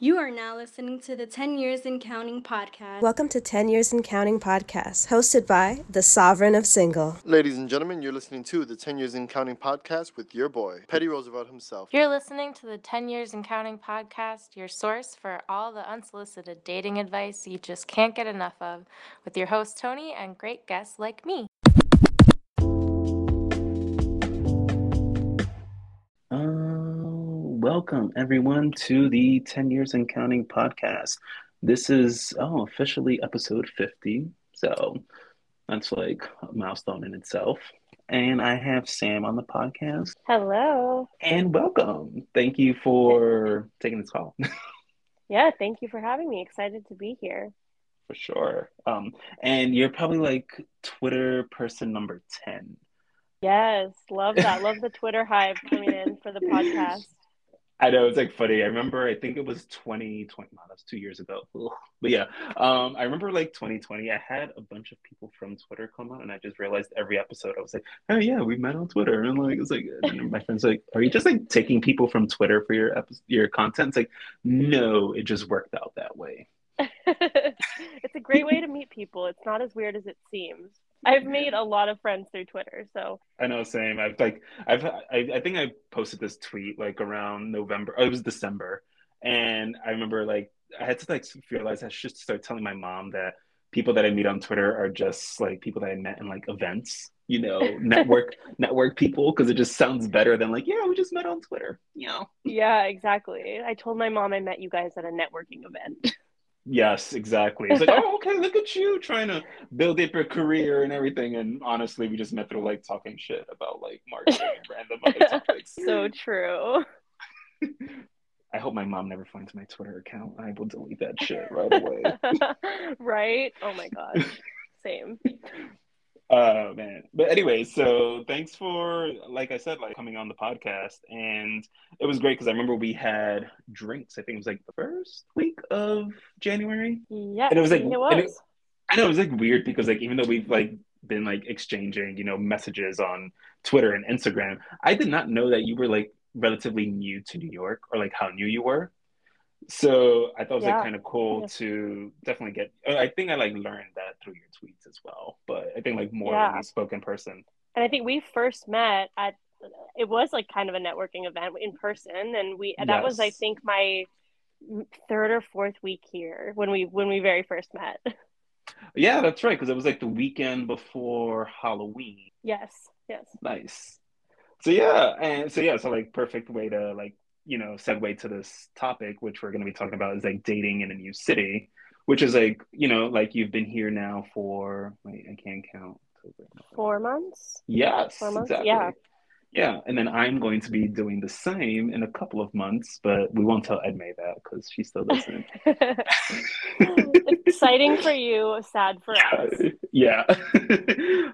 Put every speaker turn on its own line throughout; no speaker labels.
You are now listening to the 10 Years and Counting podcast.
Welcome to 10 Years and Counting podcast, hosted by the Sovereign of Single.
Ladies and gentlemen, you're listening to the 10 Years and Counting podcast with your boy, Petty Roosevelt himself.
You're listening to the 10 Years and Counting podcast, your source for all the unsolicited dating advice you just can't get enough of, with your host, Tony, and great guests like me.
Welcome everyone to the 10 Years and Counting podcast. This is, oh, officially episode 50. So that's like a milestone in itself. And I have Sam on the podcast.
Hello.
And welcome. Thank you for taking this call.
yeah, thank you for having me. Excited to be here.
For sure. Um, and you're probably like Twitter person number 10.
Yes, love that. love the Twitter hype coming in for the podcast.
I know it's like funny. I remember, I think it was 2020. Wow, that's two years ago. Ugh. But yeah, um, I remember like 2020. I had a bunch of people from Twitter come on, and I just realized every episode I was like, "Oh yeah, we met on Twitter." And like, it's like my friends like, "Are you just like taking people from Twitter for your episode, your content?" It's like, no, it just worked out that way.
it's a great way to meet people. It's not as weird as it seems. I've made a lot of friends through Twitter, so
I know. Same. I've like I've I, I think I posted this tweet like around November. Oh, it was December, and I remember like I had to like realize I should start telling my mom that people that I meet on Twitter are just like people that I met in like events. You know, network network people because it just sounds better than like yeah we just met on Twitter. You know.
Yeah, exactly. I told my mom I met you guys at a networking event.
Yes, exactly. It's like, oh, okay, look at you trying to build up your career and everything. And honestly, we just met through like talking shit about like marketing and random other topics.
So true.
I hope my mom never finds my Twitter account. I will delete that shit right away.
right? Oh my gosh. Same.
Oh man. But anyway, so thanks for like I said, like coming on the podcast. And it was great because I remember we had drinks. I think it was like the first week of January.
Yeah.
And it was like
it was.
It, I know it was like weird because like even though we've like been like exchanging, you know, messages on Twitter and Instagram, I did not know that you were like relatively new to New York or like how new you were. So I thought it was yeah. like kind of cool yeah. to definitely get. Uh, I think I like learned that through your tweets as well, but I think like more yeah. when we spoke in person.
And I think we first met at it was like kind of a networking event in person, and we that was I think my third or fourth week here when we when we very first met.
Yeah, that's right because it was like the weekend before Halloween.
Yes. Yes.
Nice. So yeah, and so yeah, so like perfect way to like you know segue to this topic which we're going to be talking about is like dating in a new city which is like you know like you've been here now for wait i can't count.
Four months?
Yes
four months?
exactly.
yeah.
Yeah and then i'm going to be doing the same in a couple of months but we won't tell edme that because she's still listening
exciting for you sad for us.
Yeah.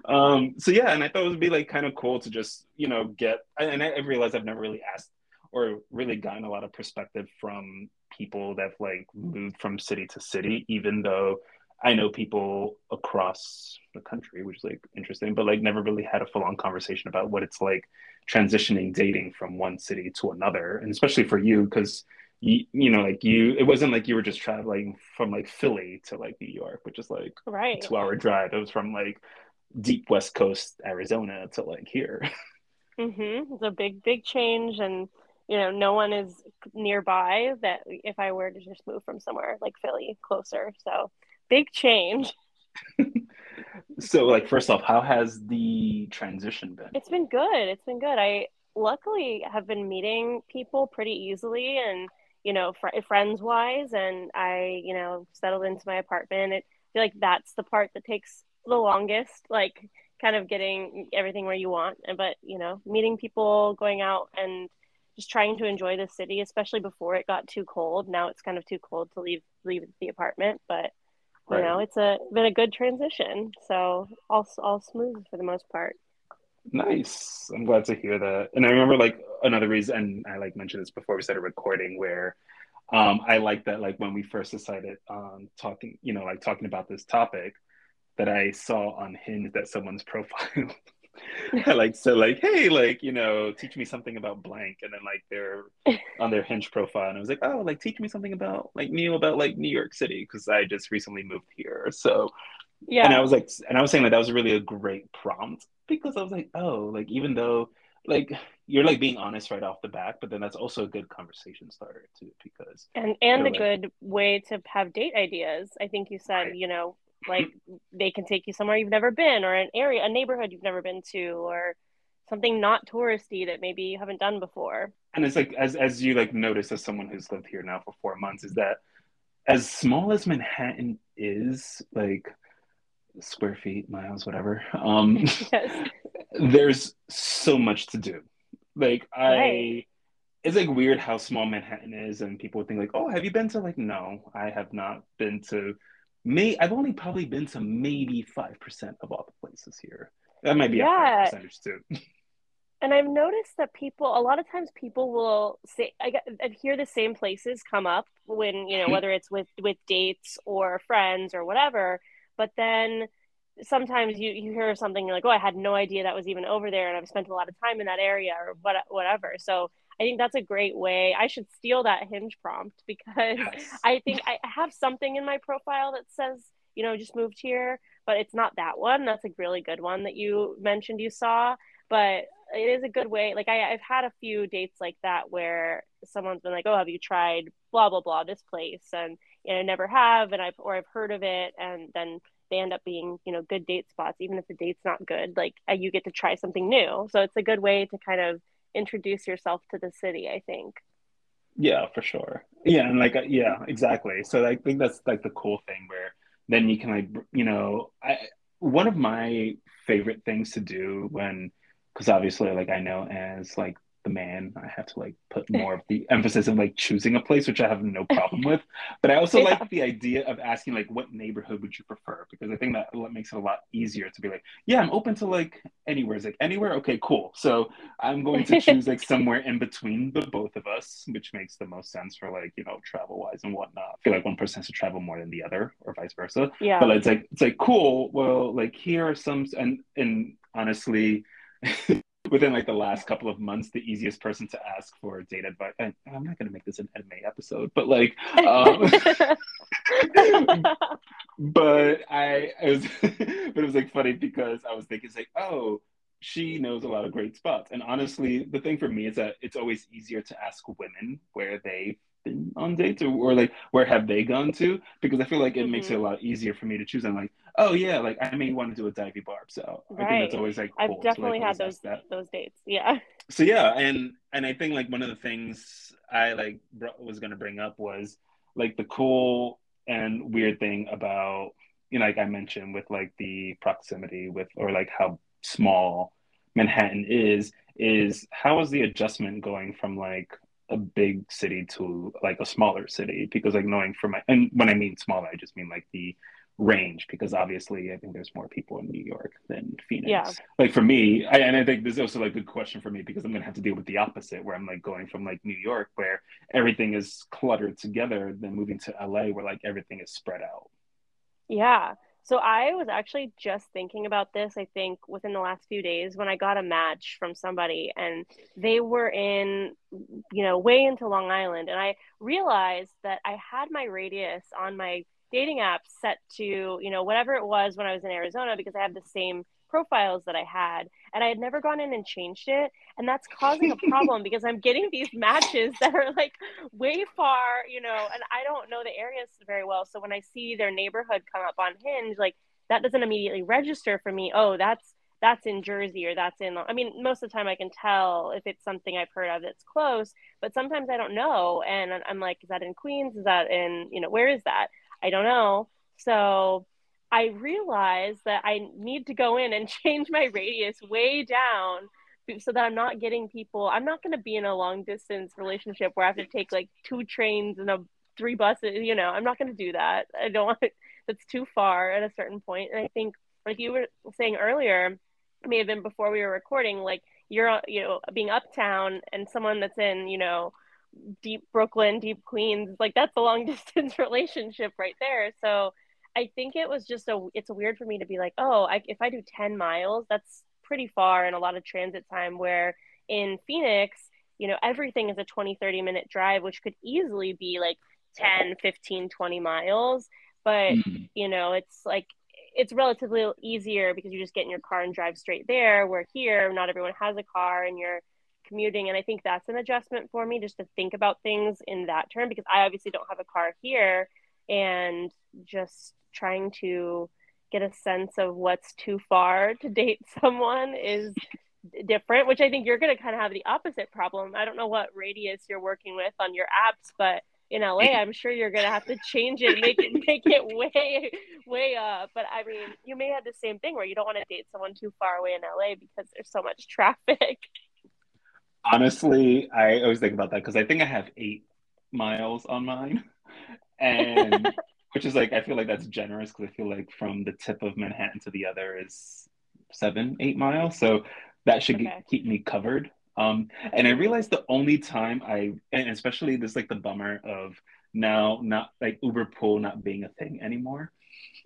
Um so yeah and i thought it would be like kind of cool to just you know get and i realized i've never really asked or really gotten a lot of perspective from people that've like moved from city to city, even though I know people across the country, which is like interesting, but like never really had a full on conversation about what it's like transitioning dating from one city to another. And especially for you, because you, you know, like you, it wasn't like you were just traveling from like Philly to like New York, which is like
right.
two hour drive. It was from like deep West Coast Arizona to like here.
Mm-hmm. It's a big, big change. And you know, no one is nearby that if I were to just move from somewhere like Philly closer. So big change.
so like first off, how has the transition been?
It's been good. It's been good. I luckily have been meeting people pretty easily and you know fr- friends wise and I you know settled into my apartment. It, I feel like that's the part that takes the longest like kind of getting everything where you want but you know meeting people going out and just trying to enjoy the city, especially before it got too cold. Now it's kind of too cold to leave leave the apartment, but you right. know it's a been a good transition. So all all smooth for the most part.
Nice. I'm glad to hear that. And I remember like another reason, and I like mentioned this before we started recording, where um, I like that like when we first decided on talking, you know, like talking about this topic, that I saw on Hinge that someone's profile I like so like hey like you know teach me something about blank and then like they're on their hinge profile and I was like oh like teach me something about like new about like New York City because I just recently moved here so
Yeah.
and I was like and I was saying like that was really a great prompt because I was like oh like even though like you're like being honest right off the bat but then that's also a good conversation starter too because
and and a
Really.
good way to have date ideas. I think you said,
Right.
you know, like they can take you somewhere you've never been or an area, a neighborhood you've never been to or something not touristy that maybe you haven't done before.
and it's like as as you like notice as someone who's lived here now for four months is that as small as manhattan is like square feet miles whatever um
Yes.
there's so much to do like i
Right.
it's like weird how small manhattan is and people think like oh have you been to like no i have not been to may i've only probably been to maybe 5% of all the places here that might be a
Yeah.
percentage too
And I've noticed that people, a lot of times, people will say, I, I hear the same places come up when you know mm-hmm. whether it's with with dates or friends or whatever. But then sometimes you you hear something you're like, oh, I had no idea that was even over there, and I've spent a lot of time in that area or what whatever. So I think that's a great way. I should steal that hinge prompt because
Yes.
I think I have something in my profile that says, you know, just moved here, but it's not that one. That's a really good one that you mentioned you saw. But it is a good way. Like I, I've had a few dates like that where someone's been like, "Oh, have you tried blah blah blah this place?" And you know, I never have, and I've or I've heard of it, and then they end up being you know good date spots, even if the date's not good. Like uh, you get to try something new, so it's a good way to kind of introduce yourself to the city. I think.
Yeah, for sure. Yeah, and like uh, yeah, exactly. So I think that's like the cool thing where then you can like you know, I one of my favorite things to do when because obviously like I know as like the man, I have to like put more of the emphasis in like choosing a place, which I have no problem with. But I also
Yeah.
like the idea of asking like what neighborhood would you prefer? Because I think that what makes it a lot easier to be like, yeah, I'm open to like anywhere. It's like anywhere, okay, cool. So I'm going to choose like somewhere in between the both of us, which makes the most sense for like, you know, travel wise and whatnot. I feel like one person has to travel more than the other or vice versa.
Yeah.
But it's like it's like cool. Well, like here are some and and honestly within like the last couple of months, the easiest person to ask for date advice. And I'm not gonna make this an anime episode, but like um but I, I was but it was like funny because I was thinking like, oh, she knows a lot of great spots. And honestly, the thing for me is that it's always easier to ask women where they've been on dates or, or like where have they gone to because I feel like it makes it a mm-hmm. lot easier for me to choose. I'm like, oh yeah, like I may want to do a divey barb. So I think that's always like
I've
cool to,
definitely
like,
had those those dates. Yeah.
so yeah and and i think like one of the things i like br- was going to bring up was like the cool and weird thing about you know like i mentioned with like the proximity with or like how small manhattan is is how is the adjustment going from like a big city to like a smaller city because like knowing from my and when i mean smaller i just mean like the range because obviously i think there's more people in new york than phoenix
Yeah.
like for me I, and i think this is also like a good question for me because i'm gonna have to deal with the opposite where i'm like going from like new york where everything is cluttered together then moving to la where like everything is spread out
Yeah. So I was actually just thinking about this, I think, within the last few days when I got a match from somebody and they were in, you know, way into Long Island. And I realized that I had my radius on my dating app set to, you know, whatever it was when I was in Arizona because I have the same profiles that I had. And I had never gone in and changed it. And that's causing a problem because I'm getting these matches that are like way far, you know, and I don't know the areas very well. So when I see their neighborhood come up on Hinge, like that doesn't immediately register for me. Oh, that's that's in Jersey or that's in I mean, most of the time I can tell if it's something I've heard of that's close, but sometimes I don't know and I'm like, is that in Queens? Is that in, you know, where is that? I don't know. So I realize that I need to go in and change my radius way down so that I'm not getting people. I'm not going to be in a long distance relationship where I have to take like two trains and a three buses. You know, I'm not going to do that. I don't want. That's too far at a certain point. And I think, like you were saying earlier, it may have been before we were recording. Like you're, you know, being uptown and someone that's in, you know, deep Brooklyn, deep Queens, like that's a long distance relationship right there. So I think it was just a. It's weird for me to be like, oh, I, if I do ten miles, that's pretty far and a lot of transit time where in Phoenix, you know, everything is a 20, 30 minute drive, which could easily be like 10, 15, 20 miles. But, mm-hmm. you know, it's like, it's relatively easier because you just get in your car and drive straight there. Where here, not everyone has a car and you're commuting. And I think that's an adjustment for me just to think about things in that term because I obviously don't have a car here and just trying to get a sense of what's too far to date someone is different, which I think you're going to kind of have the opposite problem. I don't know what radius you're working with on your apps, but in LA, I'm sure you're going to have to change it, make it, make it way, way up. But I mean, you may have the same thing where you don't want to date someone too far away in LA because there's so much traffic.
Honestly, I always think about that because I think I have eight miles on mine. And which is like I feel like that's generous because I feel like from the tip of Manhattan to the other is seven, eight miles. So that should okay. keep me covered. Um, and I realized the only time I, and especially this like the bummer of now not like Uber pool not being a thing anymore.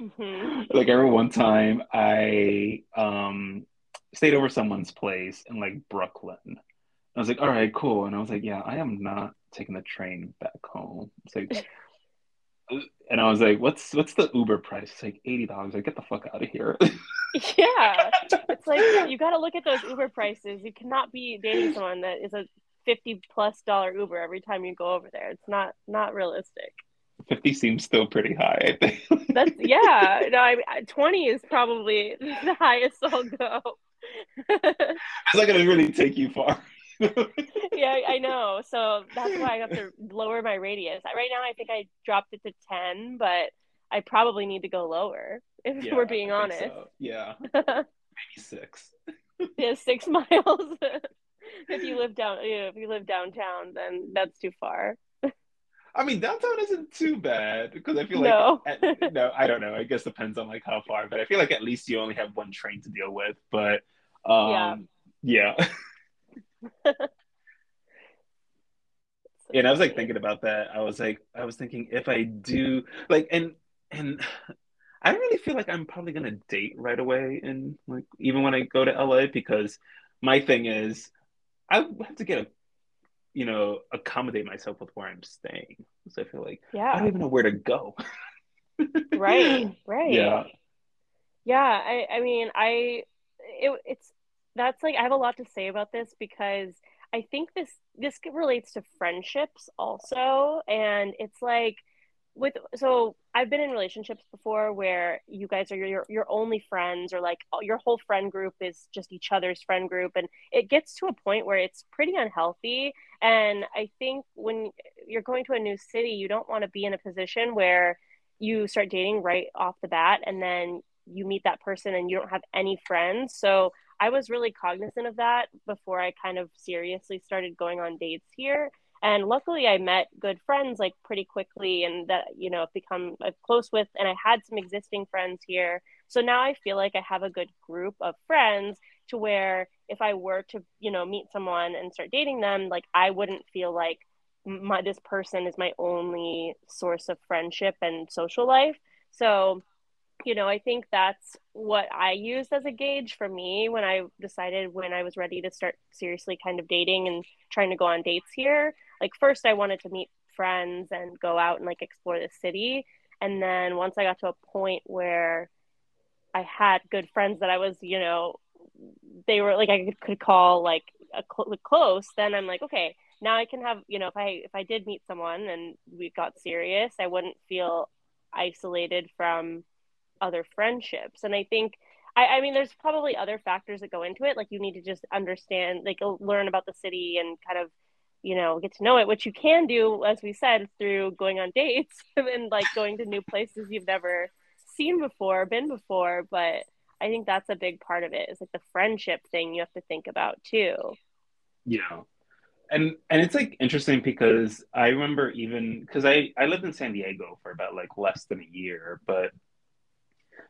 Mm-hmm. Like I remember one time I um, stayed over someone's place in like Brooklyn. I was like, all right, cool. And I was like, yeah, I am not taking the train back home. It's like and I was like, "What's what's the Uber price?" It's like eighty dollars. Like, get the fuck out of here.
yeah, it's like you got to look at those Uber prices. You cannot be dating someone that is a fifty plus dollar Uber every time you go over there. It's not not realistic.
Fifty seems still pretty high. I think.
That's yeah. No, I twenty is probably the highest I'll go.
it's not gonna really take you far.
yeah, I know. So that's why I have to lower my radius. Right now, I think I dropped it to 10, but I probably need to go lower if yeah, we're being honest. So.
Yeah. Maybe six.
yeah, six miles. if you live down, if you live downtown, then that's too far.
I mean, downtown isn't too bad because I feel like no. At, no, I don't know. I guess depends on like how far, but I feel like at least you only have one train to deal with. But um, yeah. yeah. And I was like thinking about that. I was like, I was thinking if I do like, and and I don't really feel like I'm probably gonna date right away, and like even when I go to LA, because my thing is, I have to get a, you know, accommodate myself with where I'm staying. So I feel like yeah. I don't even know where to go.
right, right. Yeah, yeah. I, I mean, I, it, it's that's like I have a lot to say about this because I think this this relates to friendships also. And it's like with so I've been in relationships before where you guys are your your only friends or like your whole friend group is just each other's friend group. And it gets to a point where it's pretty unhealthy. And I think when you're going to a new city you don't want to be in a position where you start dating right off the bat and then you meet that person and you don't have any friends. So I was really cognizant of that before I kind of seriously started going on dates here. And luckily, I met good friends like pretty quickly, and that you know, become close with. And I had some existing friends here, so now I feel like I have a good group of friends to where if I were to you know meet someone and start dating them, like I wouldn't feel like my this person is my only source of friendship and social life. So you know, I think that's what I used as a gauge for me when I decided when I was ready to start seriously kind of dating and trying to go on dates here. Like, first, I wanted to meet friends and go out and like explore the city. And then once I got to a point where I had good friends that I was, you know, they were like I could call like a cl- close, then I'm like, okay, now I can have, you know, if I if I did meet someone and we got serious, I wouldn't feel isolated from other friendships. And I think, I, I mean, there's probably other factors that go into it. Like you need to just understand, like learn about the city and kind of, you know, get to know it, which you can do, as we said, through going on dates and like going to new places you've never seen before, been before. But I think that's a big part of it is like the friendship thing you have to think about too.
Yeah and and it's like interesting because I remember even because I I lived in San Diego for about like less than a year, but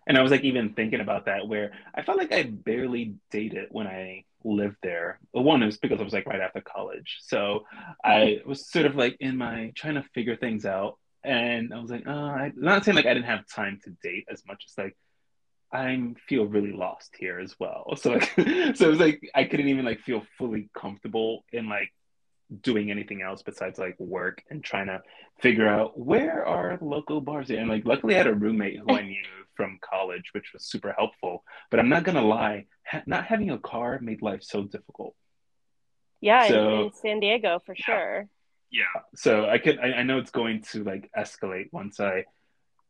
and I was like even thinking about that where I felt like I barely dated when I lived there. One is because I was like right after college. So I was sort of like in my trying to figure things out. And I was like, uh, oh, I'm not saying like I didn't have time to date as much as like I feel really lost here as well. So like, so it was like I couldn't even like feel fully comfortable in like doing anything else besides like work and trying to figure out where are local bars and like luckily i had a roommate who i knew from college which was super helpful. But i'm not gonna lie ha- not having a car made life so difficult.
Yeah
So-
in, in san diego for
Yeah.
sure.
Yeah. So i could I, I know it's going to like escalate once i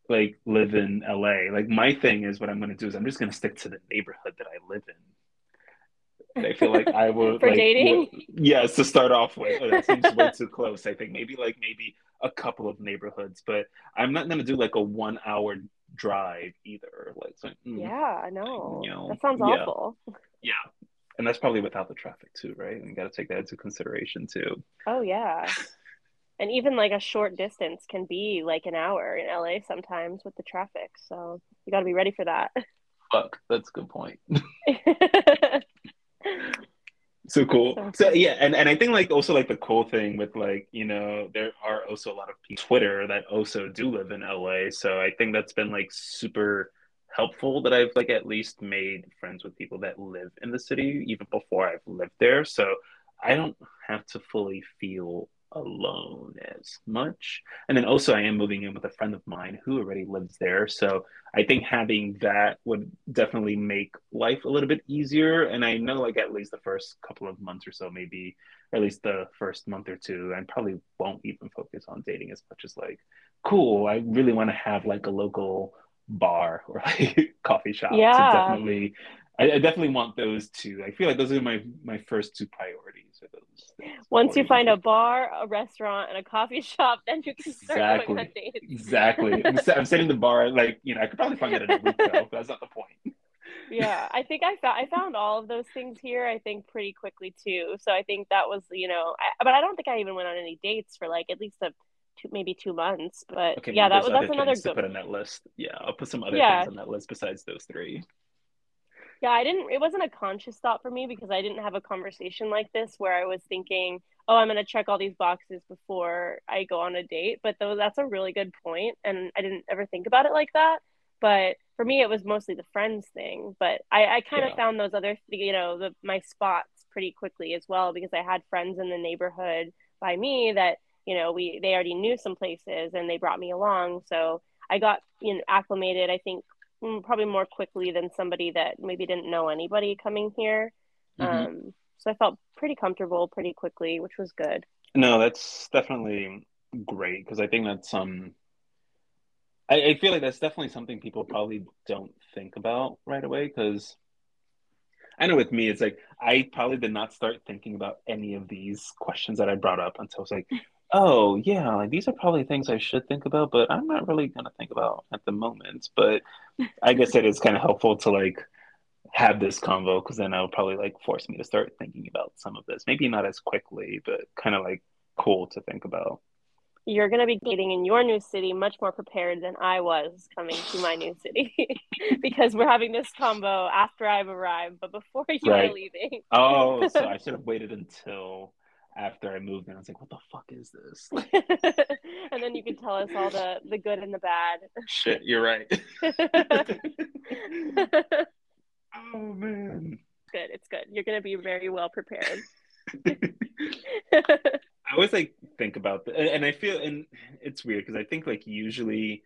like live in la like my thing is what i'm going to do is i'm just going to stick to the neighborhood that i live in i feel like i will
For
like,
dating?
will- yes to start off with. Oh, that seems way too close. I think maybe like maybe a couple of neighborhoods but i'm not going to do like a one hour drive either. Like so, mm,
yeah i know.
You know,
that sounds
yeah.
awful.
Yeah. And that's probably without the traffic too right? And you got to take that into consideration too.
Oh yeah. And even like a short distance can be like an hour in la sometimes with the traffic so you got to be ready for that.
Fuck that's a good point so cool.
So
so yeah and, and i think like also like the cool thing with like you know there are also a lot of people twitter that also do live in la so i think that's been like super helpful that i've like at least made friends with people that live in the city even before i've lived there. So i don't have to fully feel alone as much and then also i am moving in with a friend of mine who already lives there so I think having that would definitely make life a little bit easier. And I know, like, at least the first couple of months or so, maybe, or at least the first month or two, I probably won't even focus on dating as much as, like, cool, I really want to have, like, a local bar or like coffee shop.
Yeah.
So definitely, I, I definitely want those two. I feel like those are my, my first two priorities. Are those things
once you find a bar a restaurant and a coffee shop then you can start going on
Exactly.
dates
Exactly. I'm, I'm setting the bar, like, you know, I could probably find that in a week though. that's not the point.
yeah i think i found i found all of those things here i think pretty quickly too so i think that was you know I, but i don't think i even went on any dates for like at least a two maybe two months but
Okay,
yeah that was that's another
things to
good
put on that list. Yeah, I'll put some other
Yeah.
things on that list besides those three.
Yeah i didn't it wasn't a conscious thought for me because i didn't have a conversation like this where i was thinking oh i'm going to check all these boxes before i go on a date but though that's a really good point and i didn't ever think about it like that but for me it was mostly the friends thing but i, I kind of
Yeah.
found those other you know the, my spots pretty quickly as well because i had friends in the neighborhood by me that you know we they already knew some places and they brought me along so i got you know acclimated i think probably more quickly than somebody that maybe didn't know anybody coming here
Mhm.
um so i felt pretty comfortable pretty quickly which was good
No, that's definitely great because I think that's um, I, I feel like that's definitely something people probably don't think about right away because I know with me it's like I probably did not start thinking about any of these questions that I brought up until it's like, oh yeah, like these are probably things I should think about, but I'm not really gonna think about at the moment. But I guess it is kind of helpful to like have this convo because then it'll probably like force me to start thinking about some of this. Maybe not as quickly, but kind of like cool to think about.
you're going to be getting in your new city much more prepared than I was coming to my new city because we're having this combo after I've arrived, but before you
Right.
are leaving.
Oh, so I should have waited until after I moved, and I was like, "What the fuck is this?"
and then you can tell us all the, the good and the bad.
Shit, you're right. oh man.
good. It's good. You're going to be very well prepared.
I always like think about the, and I feel and it's weird because I think like usually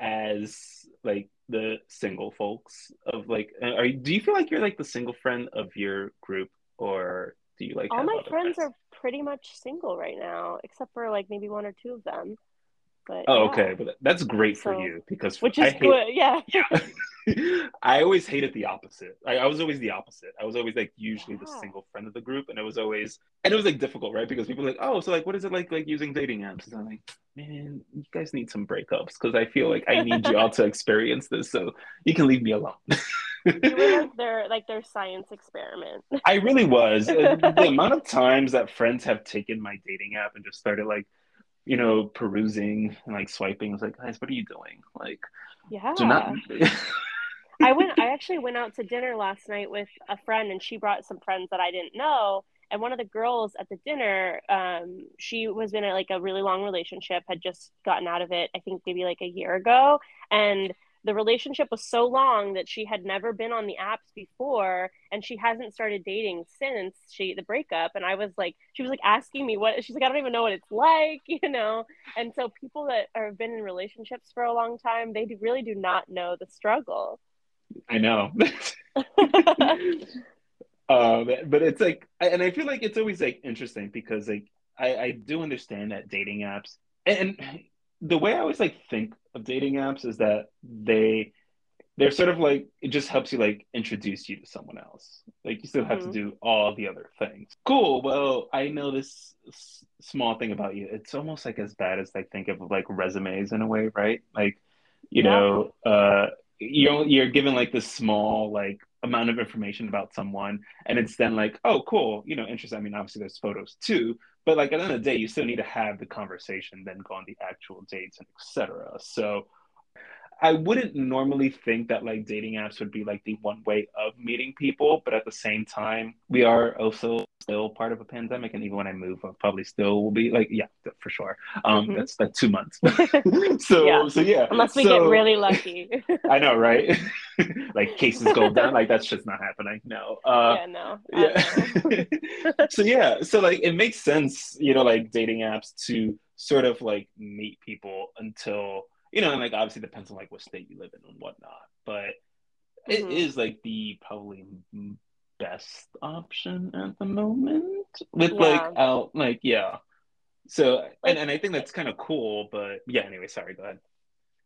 as like the single folks of like uh, are do you feel like you're like the single friend of your group or do you like
all my
other
friends are pretty much single right now, except for like maybe one or two of them. But
oh
yeah.
okay but that's great for you because
Which
I
is
hate,
good. Yeah.
yeah. I always hated the opposite. I, I was always the opposite. I was always like usually the single friend of the group, and it was always and it was like difficult, right? Because people like, oh, so like, what is it like like using dating apps? And I'm like, man, you guys need some breakups because I feel like I need y'all to experience this, so you can leave me alone.
You were like their like their science experiment.
I really was. The amount of times that friends have taken my dating app and just started like, you know, perusing and like swiping. It's like, guys, what are you doing? Like,
Yeah.
do not.
I went I actually went out to dinner last night with a friend and she brought some friends that I didn't know. And one of the girls at the dinner, um, she was in a, like a really long relationship, had just gotten out of it, I think maybe like a year ago. And the relationship was so long that she had never been on the apps before and she hasn't started dating since she the breakup and i was like she was like asking me what she's like i don't even know what it's like you know and so people that have been in relationships for a long time they really do not know the struggle
i know. Um, but it's like and i feel like it's always like interesting because like i i do understand that dating apps and the way i always like think of dating apps is that they they're sort of like it just helps you like introduce you to someone else. Like you still have mm-hmm. to do all the other things. Cool. Well i know this s- small thing about you. It's almost like as bad as like think of like resumes in a way right? Like you yeah. know uh you're you're given like this small like amount of information about someone and it's then like oh cool you know interesting. I mean obviously there's photos too but like at the end of the day you still need to have the conversation then go on the actual dates and etc so I wouldn't normally think that like dating apps would be like the one way of meeting people, but at the same time, we are also still part of a pandemic, and even when I move, I probably still will be like, yeah, for sure. Um, mm-hmm. that's like two months. so yeah. so yeah,
unless we
so,
get really lucky.
I know, right? like cases go down, like that's just not happening. No.
Uh, yeah, no.
Yeah. so yeah, so like it makes sense, you know, like dating apps to sort of like meet people until you know, and like obviously depends on like what state you live in and whatnot, but mm-hmm. it is like the probably best option at the moment with yeah. like out like yeah. So and, and I think that's kind of cool, but yeah. Anyway, sorry. Go ahead.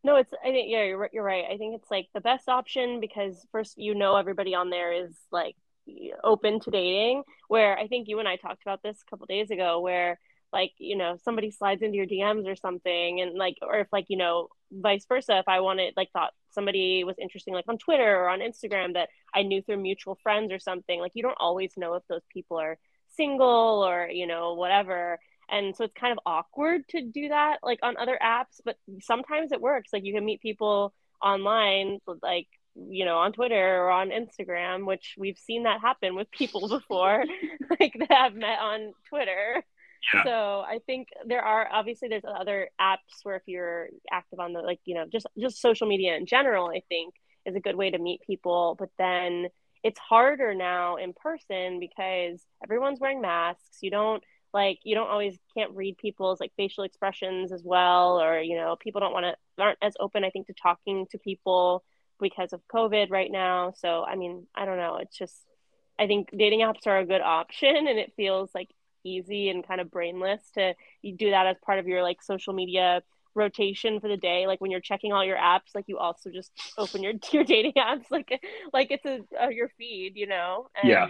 No, it's I think yeah, you're you're right. I think it's like the best option because first you know everybody on there is like open to dating. Where I think you and I talked about this a couple days ago, where like you know somebody slides into your DMs or something, and like or if like you know vice versa if i wanted like thought somebody was interesting like on twitter or on instagram that i knew through mutual friends or something like you don't always know if those people are single or you know whatever. And so it's kind of awkward to do that like on other apps but sometimes it works. Like you can meet people online like you know on twitter or on instagram which we've seen that happen with people before like that have met on twitter yeah. So I think there are obviously there's other apps where if you're active on the like you know just just social media in general I think is a good way to meet people but then it's harder now in person because everyone's wearing masks. You don't like you don't always can't read people's like facial expressions as well or you know people don't want to aren't as open I think to talking to people because of COVID right now. So I mean I don't know. It's just I think dating apps are a good option and it feels like easy and kind of brainless to you do that as part of your like social media rotation for the day. Like when you're checking all your apps like you also just open your your dating apps like like it's a, a your feed you know?
And yeah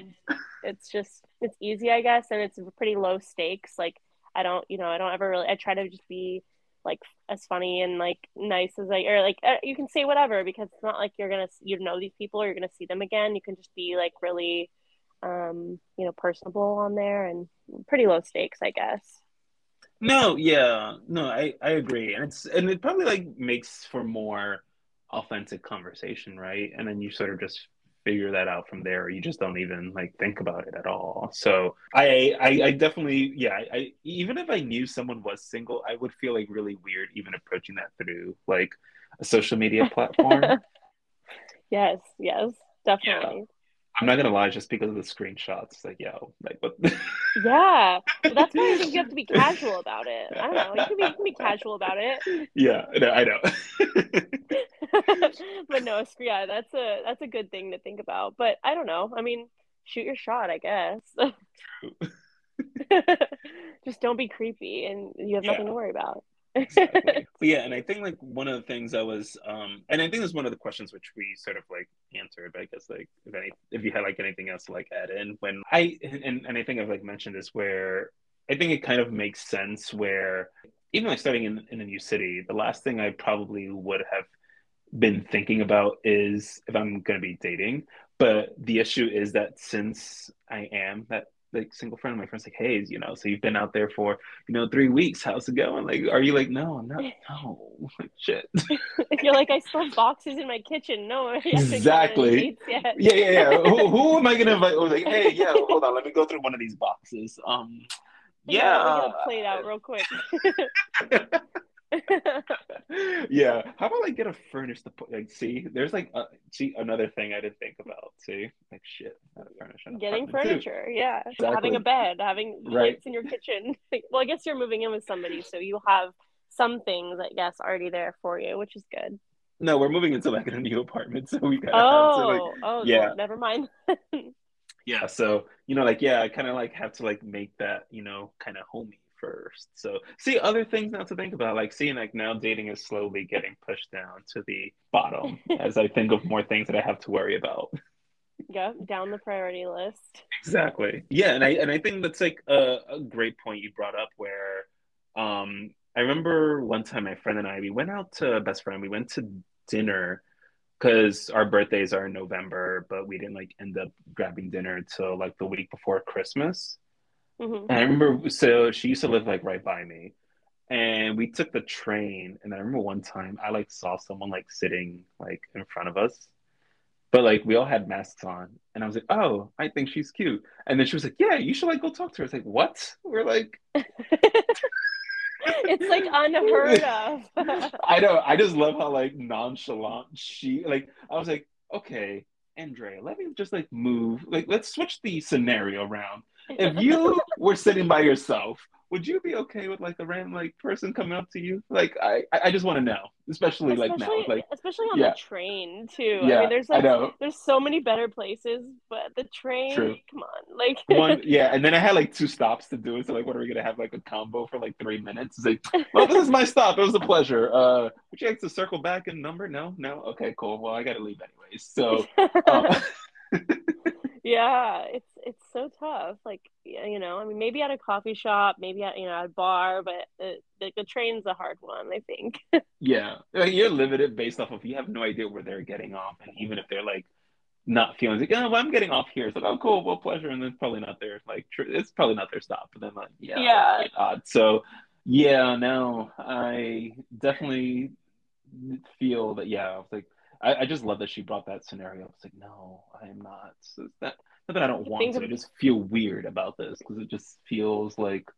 it's just it's easy i guess and it's pretty low stakes. Like i don't you know i don't ever really i try to just be like as funny and like nice as I or like uh, you can say whatever because it's not like you're gonna you know these people or you're gonna see them again. You can just be like really um, you know, personable on there and pretty low stakes, I guess.
No, yeah, no, I I agree, and it's and it probably like makes for more authentic conversation, right? And then you sort of just figure that out from there. or You just don't even like think about it at all. So I I, I definitely yeah. I, I even if I knew someone was single, I would feel like really weird even approaching that through like a social media platform.
yes, yes, definitely.
Yeah. I'm not gonna lie, just because of the screenshots, like yo, like what?
yeah, well, that's why I think you have to be casual about it. I don't know, you can be, you can be casual about it.
Yeah, no, I know.
but no, yeah, that's a that's a good thing to think about. But I don't know. I mean, shoot your shot, I guess. True. just don't be creepy, and you have nothing yeah. to worry about
exactly. yeah, and I think like one of the things I was, um, and I think it's one of the questions which we sort of like answered. I guess like if any, if you had like anything else to like add in, when I and and I think I've like mentioned this where I think it kind of makes sense where even like starting in in a new city, the last thing I probably would have been thinking about is if I'm going to be dating. But the issue is that since I am that like single friend of my friends like, hey, you know, so you've been out there for, you know, three weeks. How's it going? Like, are you like, no, I'm not, no, shit.
You're like, I still have boxes in my kitchen. No,
exactly. Yeah, yeah, yeah. who, who am I gonna invite? Oh, like, hey, yeah, hold on, let me go through one of these boxes. Um, yeah,
yeah play it out real quick.
yeah. How about like get a furnished like see? There's like uh, see another thing I didn't think about. See, like shit,
getting furniture. Too. Yeah,
exactly.
having a bed, having
right.
lights in your kitchen. well, I guess you're moving in with somebody, so you have some things, I guess, already there for you, which is good.
No, we're moving into like a new apartment, so we gotta.
Oh,
like,
oh,
yeah.
Well, never mind.
yeah, so you know, like yeah, I kind of like have to like make that you know kind of homey first. So see other things now to think about, like seeing like now dating is slowly getting pushed down to the bottom as I think of more things that I have to worry about.
Yeah, down the priority list.
Exactly. Yeah, and I and I think that's like a, a great point you brought up where um I remember one time my friend and I we went out to best friend, we went to dinner because our birthdays are in November, but we didn't like end up grabbing dinner till like the week before Christmas.
Mm-hmm.
And I remember, so she used to live like right by me, and we took the train. And I remember one time I like saw someone like sitting like in front of us, but like we all had masks on, and I was like, "Oh, I think she's cute." And then she was like, "Yeah, you should like go talk to her." It's like, "What?" We're like.
it's like unheard of.
I know. I just love how like nonchalant she like. I was like, okay, Andrea, let me just like move. Like, let's switch the scenario around. If you were sitting by yourself, would you be okay with like a random like person coming up to you? Like, I I just want to know, especially, especially, like now, like
especially on
yeah.
the train too.
Yeah,
I mean, there's like there's so many better places, but the train,
True.
come on, like
one, yeah. And then I had like two stops to do it. So like, what are we gonna have like a combo for like three minutes? It's like, well, this is my stop. It was a pleasure. Uh, would you like to circle back and number? No, no. Okay, cool. Well, I gotta leave anyways. So. Um,
yeah it's it's so tough like you know i mean maybe at a coffee shop maybe at you know at a bar but the, the, the train's a hard one i think.
Yeah you're limited based off of you have no idea where they're getting off and even if they're like not feeling like oh well, i'm getting off here it's like oh cool well pleasure and then it's probably not their like tr- it's probably not their stop but then like yeah
yeah.
odd. So yeah no i definitely feel that yeah i was like I, I, just love that she brought that scenario. I was like, no, I am not. So that, not that I don't want to. I just feel weird about this because it just feels like,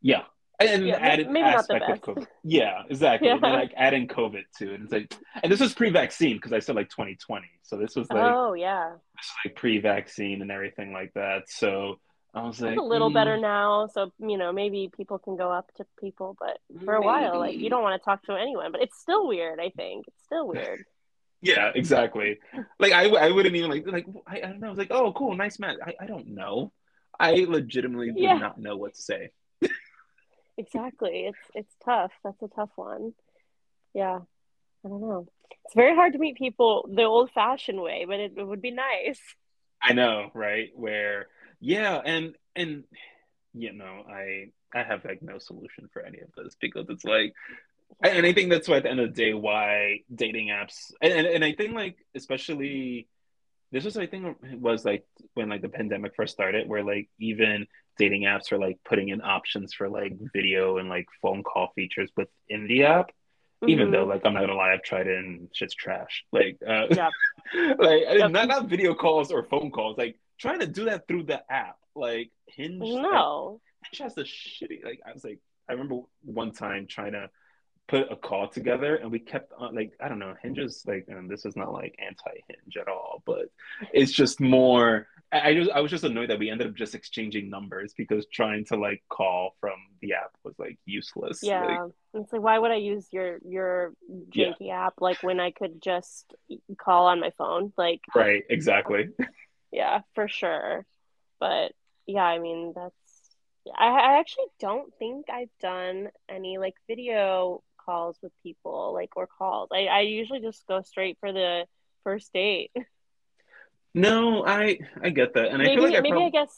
yeah. And
yeah,
added
maybe
aspect of COVID. Yeah, exactly.
Yeah.
Like adding COVID to it. And it's like, and this was pre-vaccine because I said like 2020. So this was like,
oh yeah,
this was like pre-vaccine and everything like that. So I was like,
it's a little
mm,
better now. So you know, maybe people can go up to people, but for a while, like you don't want to talk to anyone. But it's still weird. I think it's still weird.
Yeah, exactly. Like I, I wouldn't even like like I, I don't know. I was like, oh, cool, nice man. I, I don't know. I legitimately do
Yeah.
not know what to say.
exactly. It's it's tough. That's a tough one. Yeah. I don't know. It's very hard to meet people the old-fashioned way, but it, it would be nice.
I know, right? Where yeah, and and you know, I I have like no solution for any of this because it's like and I think that's why at the end of the day why dating apps and, and, and I think like especially this was I think was like when like the pandemic first started where like even dating apps were like putting in options for like video and like phone call features within the app. Even
Mhm.
though like I'm not gonna lie, I've tried it and shit's trash. Like uh
Yeah.
like
Yep.
not not video calls or phone calls, like trying to do that through the app. Like Hinge like,
No.
Hinge has the shitty like I was like I remember one time trying to put a call together and we kept on like I don't know Hinge is like and this is not like anti Hinge at all but it's just more I, I just I was just annoyed that we ended up just exchanging numbers because trying to like call from the app was like useless
Yeah.
like,
It's like why would I use your your
Yeah.
janky app like when I could just call on my phone? Like
right exactly
yeah, for sure. But yeah, I mean that's I, I actually don't think I've done any like video calls with people like or calls. I, I usually just go straight for the first date.
no I I get that and I
maybe
feel like I
maybe
prob-
I guess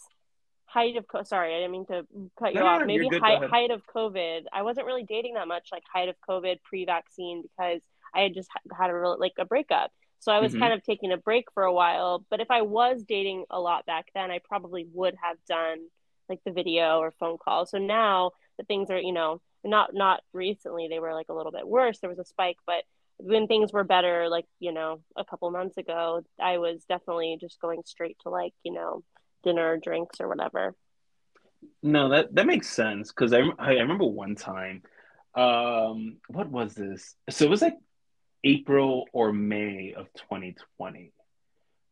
height of co- sorry I didn't mean to cut you
No,
off.
no,
maybe
you're good, go
height height of COVID. I wasn't really dating that much like height of COVID pre-vaccine because I had just had a real like a breakup. So I was
Mhm.
kind of taking a break for a while. But if I was dating a lot back then, I probably would have done like the video or phone call. So now the things are you know not not recently they were like a little bit worse. There was a spike, but when things were better, like you know a couple months ago, I was definitely just going straight to like you know dinner, drinks, or whatever.
No, that that makes sense because I, I remember one time um, what was this? So it was like April or May of 2020.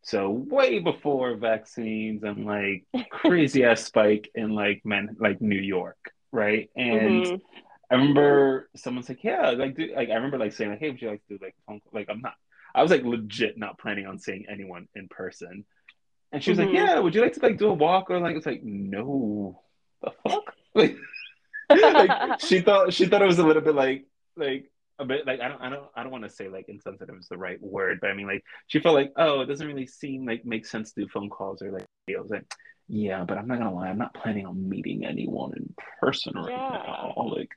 So way before vaccines and like crazy ass spike in like men like New York, right? And
Mhm.
I remember someone's like, yeah, like, do, like I remember like saying like, hey, would you like to do like phone call? Like I'm not, I was like legit not planning on seeing anyone in person. And she was
Mhm.
like, yeah, would you like to like do a walk or like it's like no, the fuck, like, like she thought she thought it was a little bit like like a bit like I don't I don't I don't want to say like insensitive is the right word, but I mean like she felt like oh it doesn't really seem like make sense to do phone calls or like was like yeah, but I'm not gonna lie, I'm not planning on meeting anyone in person right
Yeah.
now. Like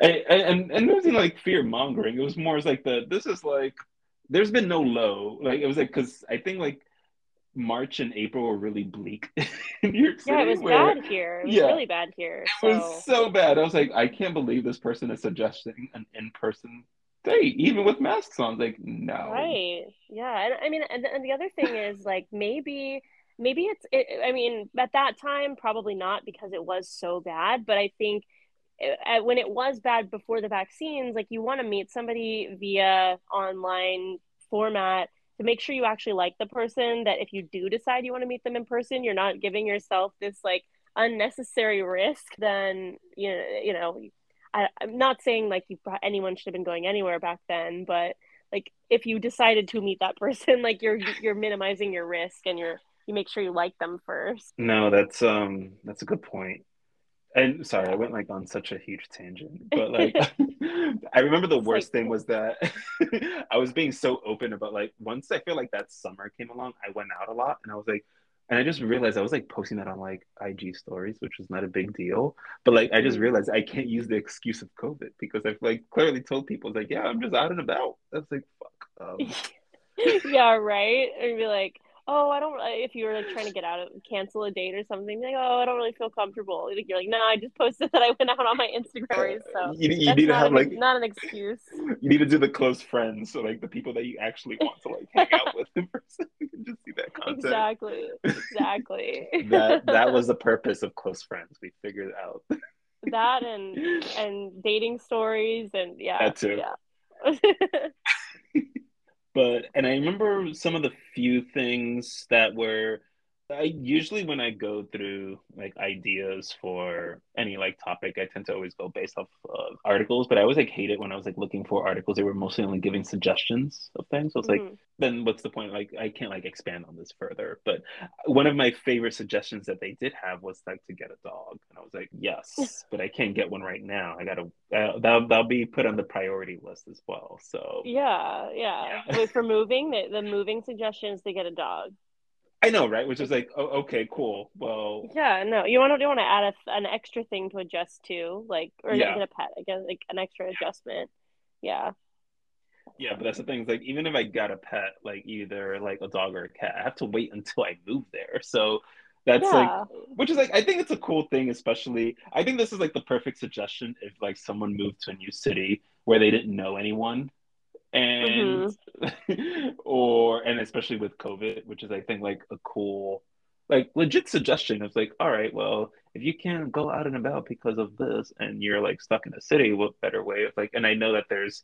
and and and it wasn't like fear mongering. It was more as like the this is like there's been no low. Like it was like because I think like March and April were really bleak in New York City.
Yeah, it was
where-
bad here. It was
Yeah.
really bad here.
it
So
was so bad. I was like, I can't believe this person is suggesting an in-person date, even with masks on. Like, no.
Right. Yeah. And I mean, and, and the other thing is like maybe, maybe it's, it, I mean, at that time, probably not because it was so bad. But I think uh, when it was bad before the vaccines, like you want to meet somebody via online format to make sure you actually like the person, that if you do decide you want to meet them in person, you're not giving yourself this like unnecessary risk, then, you know, you know, I, I'm not saying like you anyone should have been going anywhere back then, but like if you decided to meet that person, like you're you're minimizing your risk and you're you make sure you like them first.
No, that's um that's a good point. And sorry, I went like on such a huge tangent, but like I remember the worst
like-
thing was that I was being so open about like once I feel like that summer came along, I went out a lot and I was like and I just realized I was like posting that on like IG stories, which was not a big deal. But like I just
Mhm.
realized I can't use the excuse of COVID because I've like clearly told people like, yeah, I'm just out and about. That's like fuck. Um,
yeah, right. And be like, oh, I don't. If you were like trying to get out of cancel a date or something, like, oh, I don't really feel comfortable. Like, You're like, no, I just posted that I went out on my Instagram uh, stories, so
you, you need to have
an,
like
not an excuse.
you need to do the close friends, so like the people that you actually want to like hang out with in person. You can just see that content.
Exactly. Exactly.
That that was the purpose of close friends. We figured out.
that and and dating stories and yeah.
That too.
Yeah.
But and I remember some of the few things that were I usually when I go through like ideas for any like topic, I tend to always go based off of articles. But I always like hate it when I was like looking for articles. They were mostly only giving suggestions of things. So it's like
Mhm.
then what's the point? Like I can't like expand on this further. But one of my favorite suggestions that they did have was like to get a dog, and I was like, yes, but I can't get one right now. I gotta uh, that'll that'll be put on the priority list as well. So
Yeah, yeah.
Yeah.
Wait, for moving, the, the moving suggestions to get a dog.
I know, right? Which is like, oh, okay, cool. Well,
Yeah, no, you want to you want to add a, an extra thing to adjust to, like, or
Yeah.
get a pet, I guess, like an extra adjustment. Yeah,
yeah, but that's the thing. Is like, even if I got a pet, like either like a dog or a cat, I have to wait until I move there. So that's
Yeah.
like, which is like, I think it's a cool thing. Especially, I think this is like the perfect suggestion if like someone moved to a new city where they didn't know anyone, Mm-hmm. and or and especially with COVID, which is I think like a cool. Like legit suggestion of like, all right, well, if you can't go out and about because of this, and you're like stuck in a city, what better way of like? And I know that there's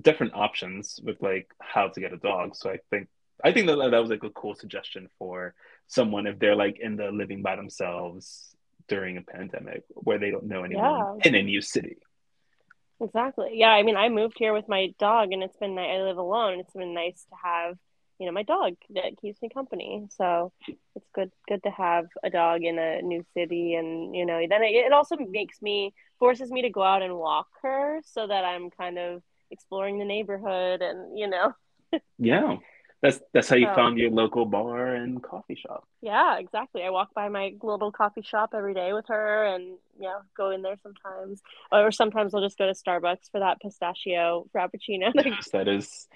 different options with like how to get a dog. So I think I think that that was like a cool suggestion for someone if they're like in the living by themselves during a pandemic where they don't know anyone
Yeah.
in a new city.
Exactly. Yeah, I mean, I moved here with my dog, and it's been I live alone. It's been nice to have, you know, my dog that keeps me company. So it's good good to have a dog in a new city, and you know, then it, it also makes me forces me to go out and walk her, so that I'm kind of exploring the neighborhood, and you know.
Yeah. That's that's how you
So-
found your local bar and coffee shop.
Yeah, exactly. I walk by my little coffee shop every day with her and yeah, go in there sometimes. Or sometimes I'll just go to Starbucks for that pistachio frappuccino.
Yes, that is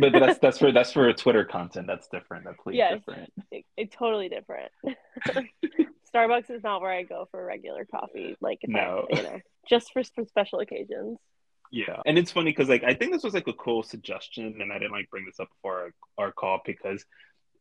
but that's that's for that's for Twitter content. That's different. That's completely
Yes.
different.
it, it's totally different. Starbucks is not where I go for regular coffee. Like
No.
I, you know, just for, for special occasions.
Yeah, and it's funny because like I think this was like a cool suggestion, and I didn't like bring this up before our, our call because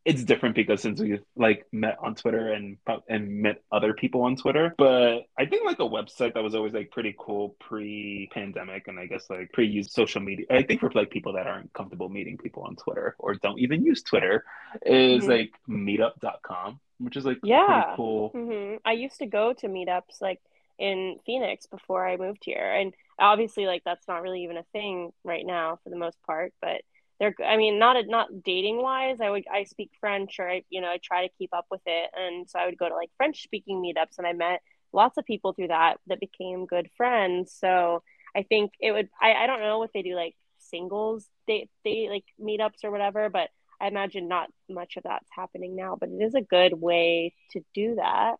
it's different because since we like met on Twitter and and met other people on Twitter, but I think like a website that was always like pretty cool pre-pandemic and I guess like pre-use social media. I think for like people that aren't comfortable meeting people on Twitter or don't even use Twitter is mm-hmm. like meetup.com, which is like
yeah,
cool.
Mm-hmm. I used to go to meetups like in Phoenix before I moved here, and obviously like that's not really even a thing right now for the most part, but they're i mean not a, not dating wise i would i speak french or i you know i try to keep up with it. And so i would go to like french speaking meetups and i met lots of people through that that became good friends. So i think it would i, I don't know if they do like singles they they like meetups or whatever but i imagine not much of that's happening now but it is a good way to do that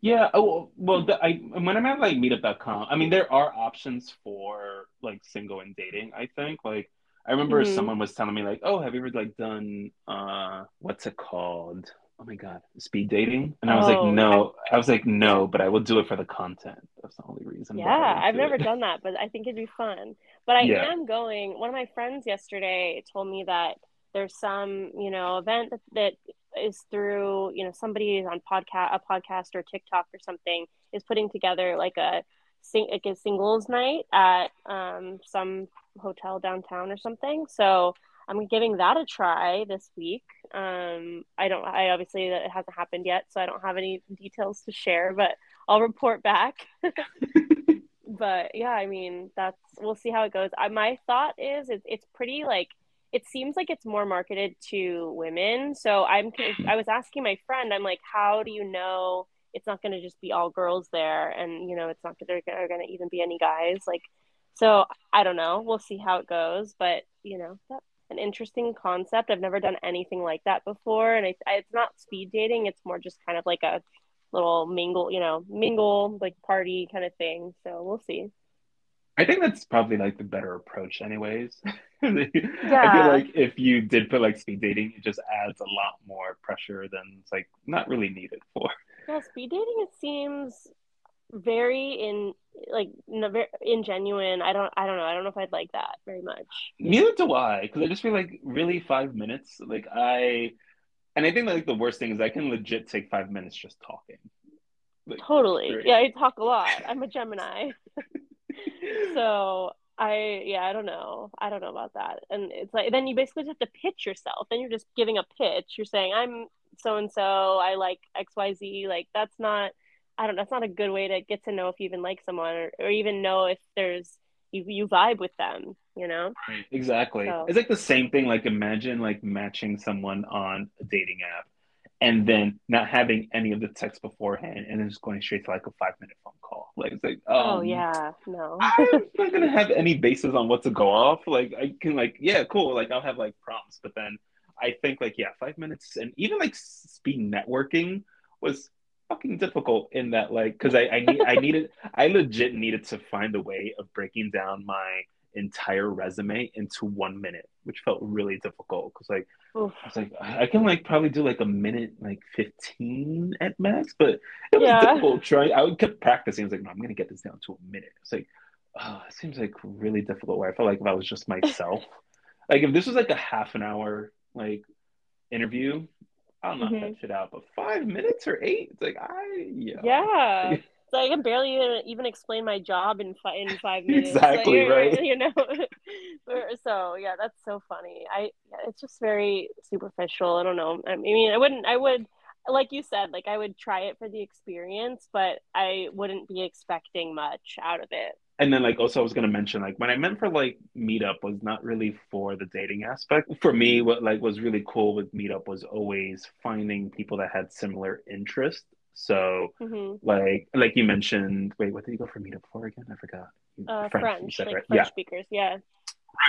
yeah. Oh, well, the, I when I'm at like meetup.com, I mean, there are options for like single and dating. I think like I remember mm-hmm. someone was telling me like, "Oh, have you ever like done uh what's it called? Oh my god, speed dating?" And I was oh, like, "No." I, I was like, "No, but I will do it for the content." That's the only reason.
Yeah, I've never it. done that, but I think it'd be fun. But I yeah. am going. One of my friends yesterday told me that there's some, you know, event that, that is through, you know, somebody is on podcast, a podcast or TikTok or something is putting together like a sing like a singles night at um, some hotel downtown or something. So I'm giving that a try this week. Um, I don't. I obviously that it hasn't happened yet, so I don't have any details to share, but I'll report back. but yeah, I mean that's we'll see how it goes. I, my thought is it's it's pretty like it seems like it's more marketed to women. So I'm I was asking my friend, I'm like, how do you know? it's not going to just be all girls there and you know it's not there are going to even be any guys? Like so i don't know. We'll see how it goes but you know an interesting concept. I've never done anything like that before and it's, it's not speed dating. It's more just kind of like a little mingle you know mingle like party kind of thing. So we'll see
I think that's probably like the better approach, anyways. yeah. I feel like if you did put like speed dating, it just adds a lot more pressure than it's like not really needed for.
Yeah, speed dating it seems very in like ingenuine. I don't I don't know. I don't know if I'd like that very much.
Neither do I, because I just feel like really five minutes. Like I, and I think like the worst thing is I can legit take five minutes just talking.
Like, totally. Yeah, I talk a lot. I'm a Gemini. so I yeah, I don't know. I don't know about that. And it's like then you basically just have to pitch yourself. Then you're just giving a pitch. You're saying I'm so and so i like xyz like that's not i don't that's not a good way to get to know if you even like someone or, or even know if there's you, you vibe with them you know
exactly so. it's like the same thing like imagine like matching someone on a dating app and then not having any of the text beforehand and then just going straight to like a five minute phone call. Like it's like
oh, um, oh yeah. No.
I'm not gonna have any basis on what to go off. Like i can like yeah cool like i'll have like prompts but then I think like yeah, five minutes and even like speed networking was fucking difficult in that like because I I need I needed I legit needed to find a way of breaking down my entire resume into one minute, which felt really difficult because like Oof. I was like I can like probably do like a minute like fifteen at max, but it was yeah. difficult trying. I would keep practicing. I was like, no, I'm gonna get this down to a minute. It's like oh, it seems like really difficult. Where I felt like if I was just myself, like if this was like a half an hour like interview, I'll knock mm-hmm. that shit out. But five minutes or eight, it's like I yeah.
Yeah. So I can barely even, even explain my job in fi- in five minutes.
exactly like, right.
You know, so yeah, that's so funny. I it's just very superficial. I don't know. I mean, I wouldn't. I would like you said, like I would try it for the experience, but I wouldn't be expecting much out of it
and then like also I was gonna mention like when I meant for like meetup was not really for the dating aspect. For me, mm-hmm. what like was really cool with meetup was always finding people that had similar interests. So mm-hmm. like like you mentioned, wait, what did you go for meetup for again? I forgot.
Uh, French, French, said, like right? French yeah. speakers, yeah.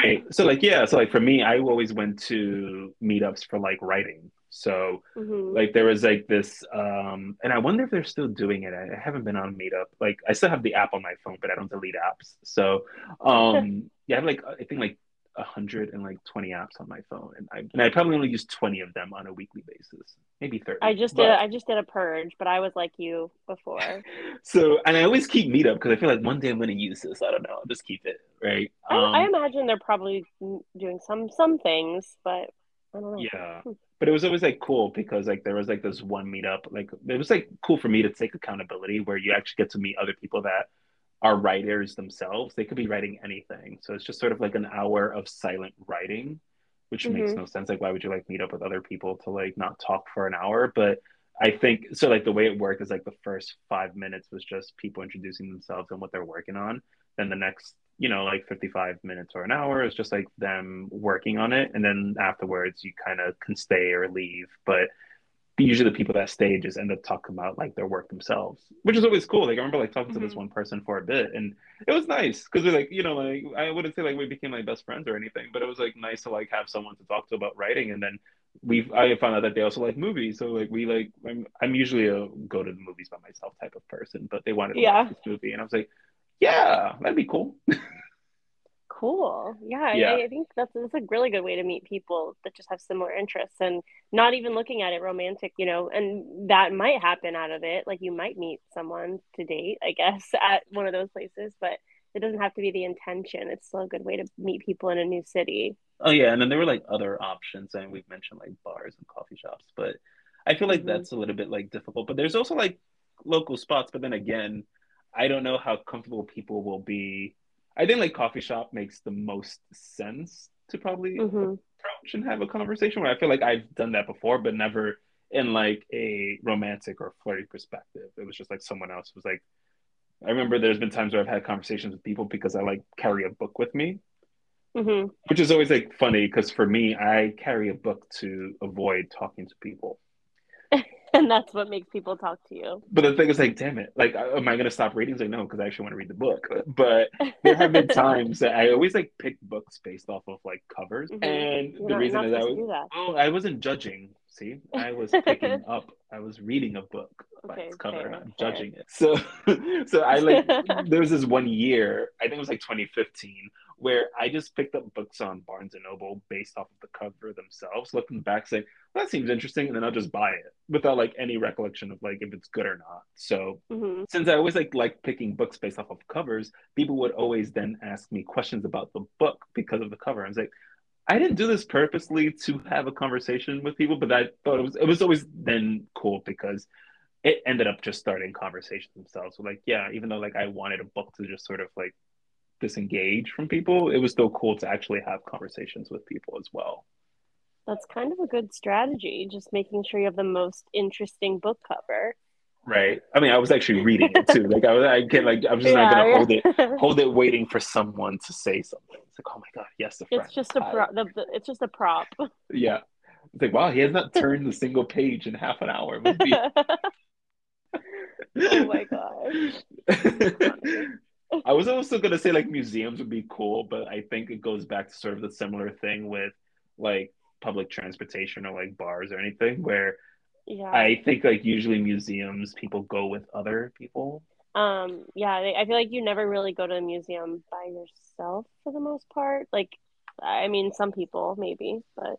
Right. So like yeah, so like for me, I always went to meetups for like writing. So mm-hmm. like there was like this um and I wonder if they're still doing it. I, I, haven't been on Meetup. Like I still have the app on my phone, but I don't delete apps. So um yeah, I have like I think like hundred and like twenty apps on my phone, and I and I probably only use twenty of them on a weekly basis, maybe thirty.
I just but... did I just did a purge, but I was like you before.
so and I always keep Meetup because I feel like one day I'm going to use this. I don't know. I'll just keep it right.
I, um, I imagine they're probably doing some some things, but I don't know.
Yeah. Hmm. but it was always like cool because like there was like this one meetup like it was like cool for me to take accountability where you actually get to meet other people that are writers themselves they could be writing anything so it's just sort of like an hour of silent writing which mm-hmm. makes no sense like why would you like meet up with other people to like not talk for an hour but i think so like the way it worked is like the first five minutes was just people introducing themselves and what they're working on then the next you know, like 55 minutes or an hour. is just like them working on it. And then afterwards, you kind of can stay or leave. But usually the people that stay just end up talking about like their work themselves, which is always cool. Like I remember like talking mm-hmm. to this mm-hmm. one person for a bit and it was nice because we're like, you know, like I wouldn't say like we became like best friends or anything, but it was like nice to like have someone to talk to about writing. And then we I found out that they also like movies. So like we like I'm, I'm usually a go to the movies by myself type of person, but they wanted to yeah. watch this movie and I was like, yeah, that'd be cool.
cool. Yeah, yeah. I, I, think that's that's a really good way to meet people that just have similar interests and not even looking at it romantic, you know, and that might happen out of it. Like you might meet someone to date, I guess, at one of those places, but it doesn't have to be the intention. It's still a good way to meet people in a new city.
Oh yeah, and then there were like other options, and we've mentioned like bars and coffee shops, but I feel like mm-hmm. that's a little bit like difficult. But there's also like local spots, but then again, I don't know how comfortable people will be. I think like coffee shop makes the most sense to probably mm-hmm. approach and have a conversation. Where I feel like I've done that before, but never in like a romantic or flirty perspective. It was just like someone else was like. I remember there's been times where I've had conversations with people because I like carry a book with me, mm-hmm. which is always like funny because for me, I carry a book to avoid talking to people.
and that's what makes people talk to you.
But the thing is, like, damn it, like, am I gonna stop reading? It's like, no, because I actually want to read the book. But there have been times that I always like pick books based off of like covers, mm-hmm. and You're the not, reason is I was, that. oh, I wasn't judging. See, I was picking up. I was reading a book by okay, its cover, fair, not fair. judging it. So, so I like. there was this one year, I think it was like 2015, where I just picked up books on Barnes and Noble based off of the cover themselves, looking back, saying well, that seems interesting, and then I'll just buy it without like any recollection of like if it's good or not. So mm-hmm. since I always like like picking books based off of covers, people would always then ask me questions about the book because of the cover. I was like, I didn't do this purposely to have a conversation with people, but I thought it was it was always then cool because it ended up just starting conversations themselves. So like, yeah, even though like I wanted a book to just sort of like disengage from people, it was still cool to actually have conversations with people as well.
That's kind of a good strategy, just making sure you have the most interesting book cover.
Right. I mean, I was actually reading it too. Like I was, I get like I'm just yeah, not gonna yeah. hold it, hold it, waiting for someone to say something. It's like, oh my god, yes,
It's just a prop. The, the, it's just a prop.
Yeah. It's like, wow, he has not turned a single page in half an hour. Be...
oh my god.
I was also gonna say like museums would be cool, but I think it goes back to sort of the similar thing with like public transportation or like bars or anything where yeah. I think like usually museums people go with other people.
Um yeah, I feel like you never really go to a museum by yourself for the most part. Like I mean some people maybe, but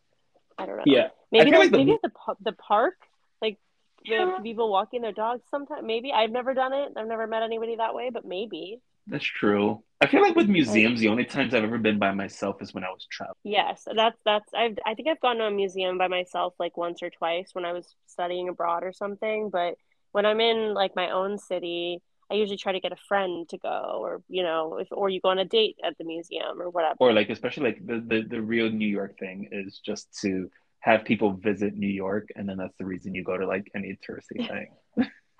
I don't know.
Yeah.
Maybe like the... maybe the the park like yeah. the people walking their dogs sometimes maybe I've never done it. I've never met anybody that way, but maybe.
That's true. I feel like with museums, the only times I've ever been by myself is when I was traveling.
Yes, that's that's I've I think I've gone to a museum by myself like once or twice when I was studying abroad or something. But when I'm in like my own city, I usually try to get a friend to go, or you know, if or you go on a date at the museum or whatever.
Or like especially like the the, the real New York thing is just to have people visit New York, and then that's the reason you go to like any touristy thing.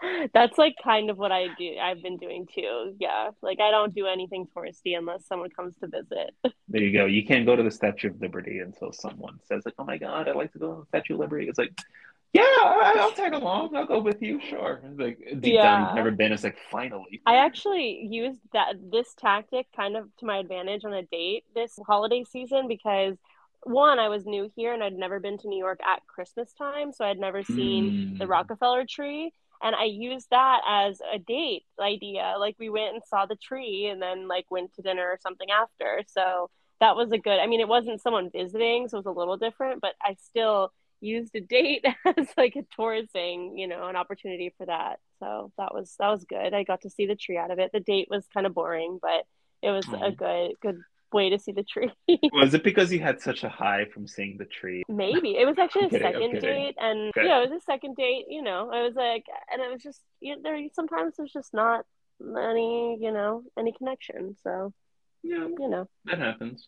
That's like kind of what I do. I've been doing too. Yeah. Like I don't do anything touristy unless someone comes to visit.
There you go. You can't go to the Statue of Liberty until someone says like, "Oh my God, I'd like to go to the Statue of Liberty." It's like, yeah, I'll tag along. I'll go with you. Sure. It's like deep yeah. down, you've never been. It's like finally.
I actually used that this tactic kind of to my advantage on a date this holiday season because one, I was new here and I'd never been to New York at Christmas time, so I'd never seen mm. the Rockefeller tree and i used that as a date idea like we went and saw the tree and then like went to dinner or something after so that was a good i mean it wasn't someone visiting so it was a little different but i still used a date as like a tourist thing you know an opportunity for that so that was that was good. I got to see the tree out of it. The date was kind of boring but it was a mm-hmm. good good way to see the tree.
Was it because you had such a high from seeing the tree?
Maybe it was actually a
kidding,
second date, and
Okay.
yeah, it was a second date. You know, I was like, and it was just you know, there. Sometimes there's just not any, you know, any connection. So
Yeah,
you know,
that happens.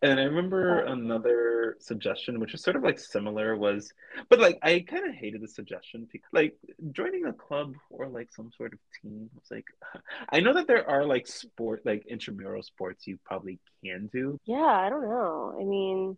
And I remember another suggestion, which is sort of like similar, was, but like I kind of hated the suggestion like joining a club or like some sort of team was like, I know that there are like sport, like intramural sports you probably can do.
yeah, I don't know. I mean,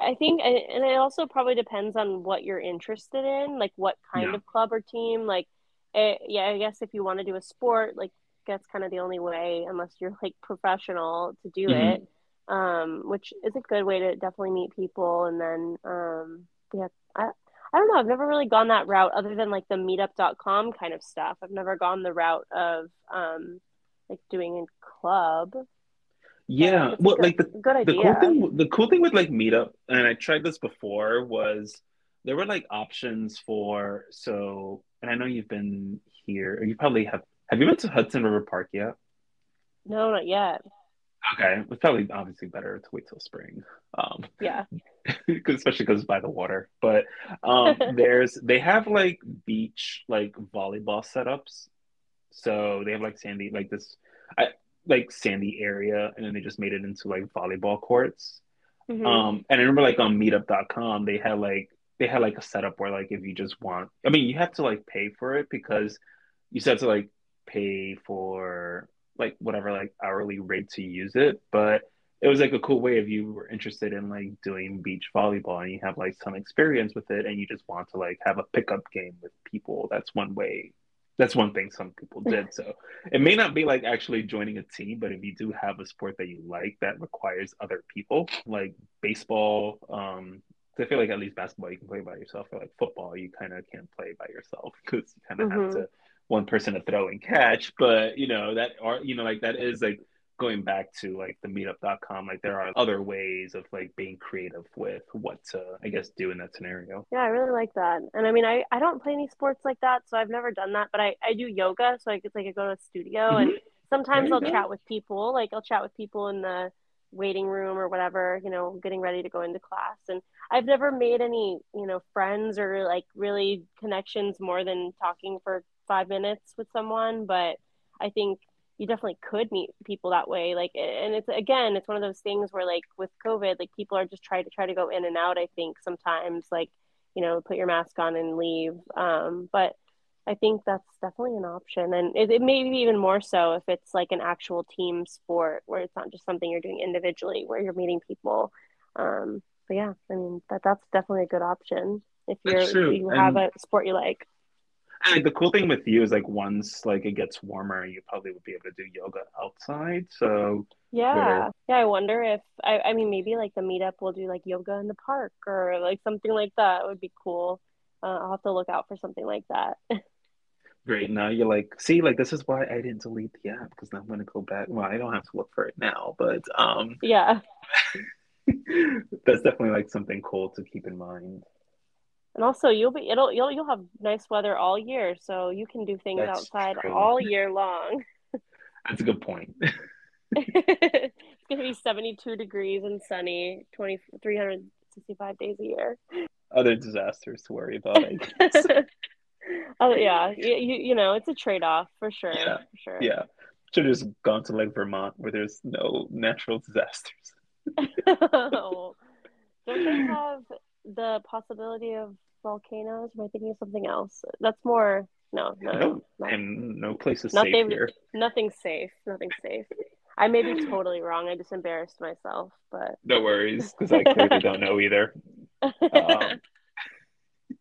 I think, and it also probably depends on what you're interested in, like what kind
Yeah.
of club or team. Like, eh, yeah, I guess if you want to do a sport, like that's kind of the only way, unless you're like professional to do
Mhm.
it. Um, which is a good way to definitely meet people. And then, um, yeah, I, I don't know. I've never really gone that route other than like the meetup.com kind of stuff. I've never gone the route of, um, like doing a club.
Yeah, well,
good-
like the
good
the
idea.
cool thing the cool thing with like meetup and i tried this before was there were like options for so and i know you've been here or you probably have have you been to hudson river park yet
No, not yet.
Okay it's probably obviously better to wait till spring um
Yeah.
especially because it's by the water but um there's they have like beach like volleyball setups so they have like sandy like this I, like sandy area and then they just made it into like volleyball courts
Mhm.
um, and I remember like on meetup.com, they had like they had like a setup where like if you just want I mean you have to like pay for it because you have to like pay for like whatever like hourly rate to use it. But it was like a cool way if you were interested in like doing beach volleyball and you have like some experience with it and you just want to like have a pickup game with people. That's one way that's one thing some people did. So it may not be like actually joining a team, but if you do have a sport that you like that requires other people, like baseball, um, I feel like at least basketball you can play by yourself, or like football you kind of can't play by yourself because you kind of
Mhm.
have to one person to throw and catch. But you know that are you know like that is like going back to like the meetup.com like there are other ways of like being creative with what to i guess do in that scenario
Yeah, I really like that. And I mean, I, I don't play any sports like that, so I've never done that. But I, I do yoga, so I could like I go to a studio, mm-hmm. and sometimes I'll
go.
chat with people. Like I'll chat with people in the waiting room or whatever, you know, getting ready to go into class. And I've never made any, you know, friends or like really connections more than talking for five minutes with someone. But I think you definitely could meet people that way. Like, and it's again, it's one of those things where like with COVID, like people are just trying to try to go in and out. I think sometimes like you know, put your mask on and leave. Um, but I think that's definitely an option. And it, it may be even more so if it's like an actual team sport where it's not just something you're doing individually, where you're meeting people. Um, but yeah, I mean, that, that's definitely a good option if you're, if you have
And-
a sport you like.
And like, the cool thing with you is like once like it gets warmer, you probably would be able to do yoga outside. So
Yeah. Yeah. I wonder if, I, I mean, maybe like the meetup will do like yoga in the park or like something like that would be cool. Uh, I'll have to look out for something like that.
great. Now you're like, see, like this is why I didn't delete the app because I'm gonna go back. Well, I don't have to look for it now, but um,
yeah.
that's definitely like something cool to keep in mind.
And also, you'll be it'll you'll you'll have nice weather all year, so you can do things
That's
outside
true.
all year long.
That's a good point.
it's gonna be 72 degrees and sunny, 20 365 days a year.
Other disasters to worry about. I guess.
oh yeah, you, you you know it's a trade off for sure.
Yeah.
For sure.
yeah, should have just gone to like Vermont where there's no natural disasters. Oh.
Don't they have the possibility of volcanoes? Am I thinking of something else? That's more no no
No, and no place is
Not
safe here.
Nothing's safe. Nothing's safe. I may be totally wrong. I just embarrassed myself, but
No worries, because I clearly don't know either. Um,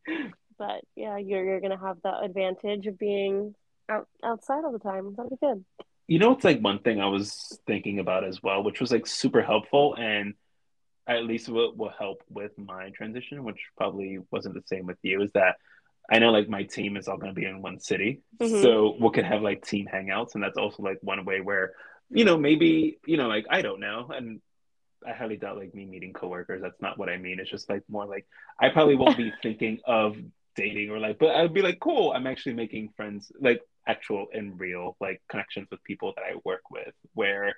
but yeah, you're you're gonna have the advantage of being out outside all the time. That'll be good.
You know, it's like one thing I was thinking about as well, which was like super helpful and at least will, will help with my transition, which probably wasn't the same with you, is that I know like my team is all going to be in one city.
Mhm.
So we could have like team hangouts. And that's also like one way where, you know, maybe, you know, like I don't know. And I highly doubt like me meeting coworkers. That's not what I mean. It's just like more like I probably won't be thinking of dating or like, but I'd be like, cool, I'm actually making friends, like actual and real like connections with people that I work with where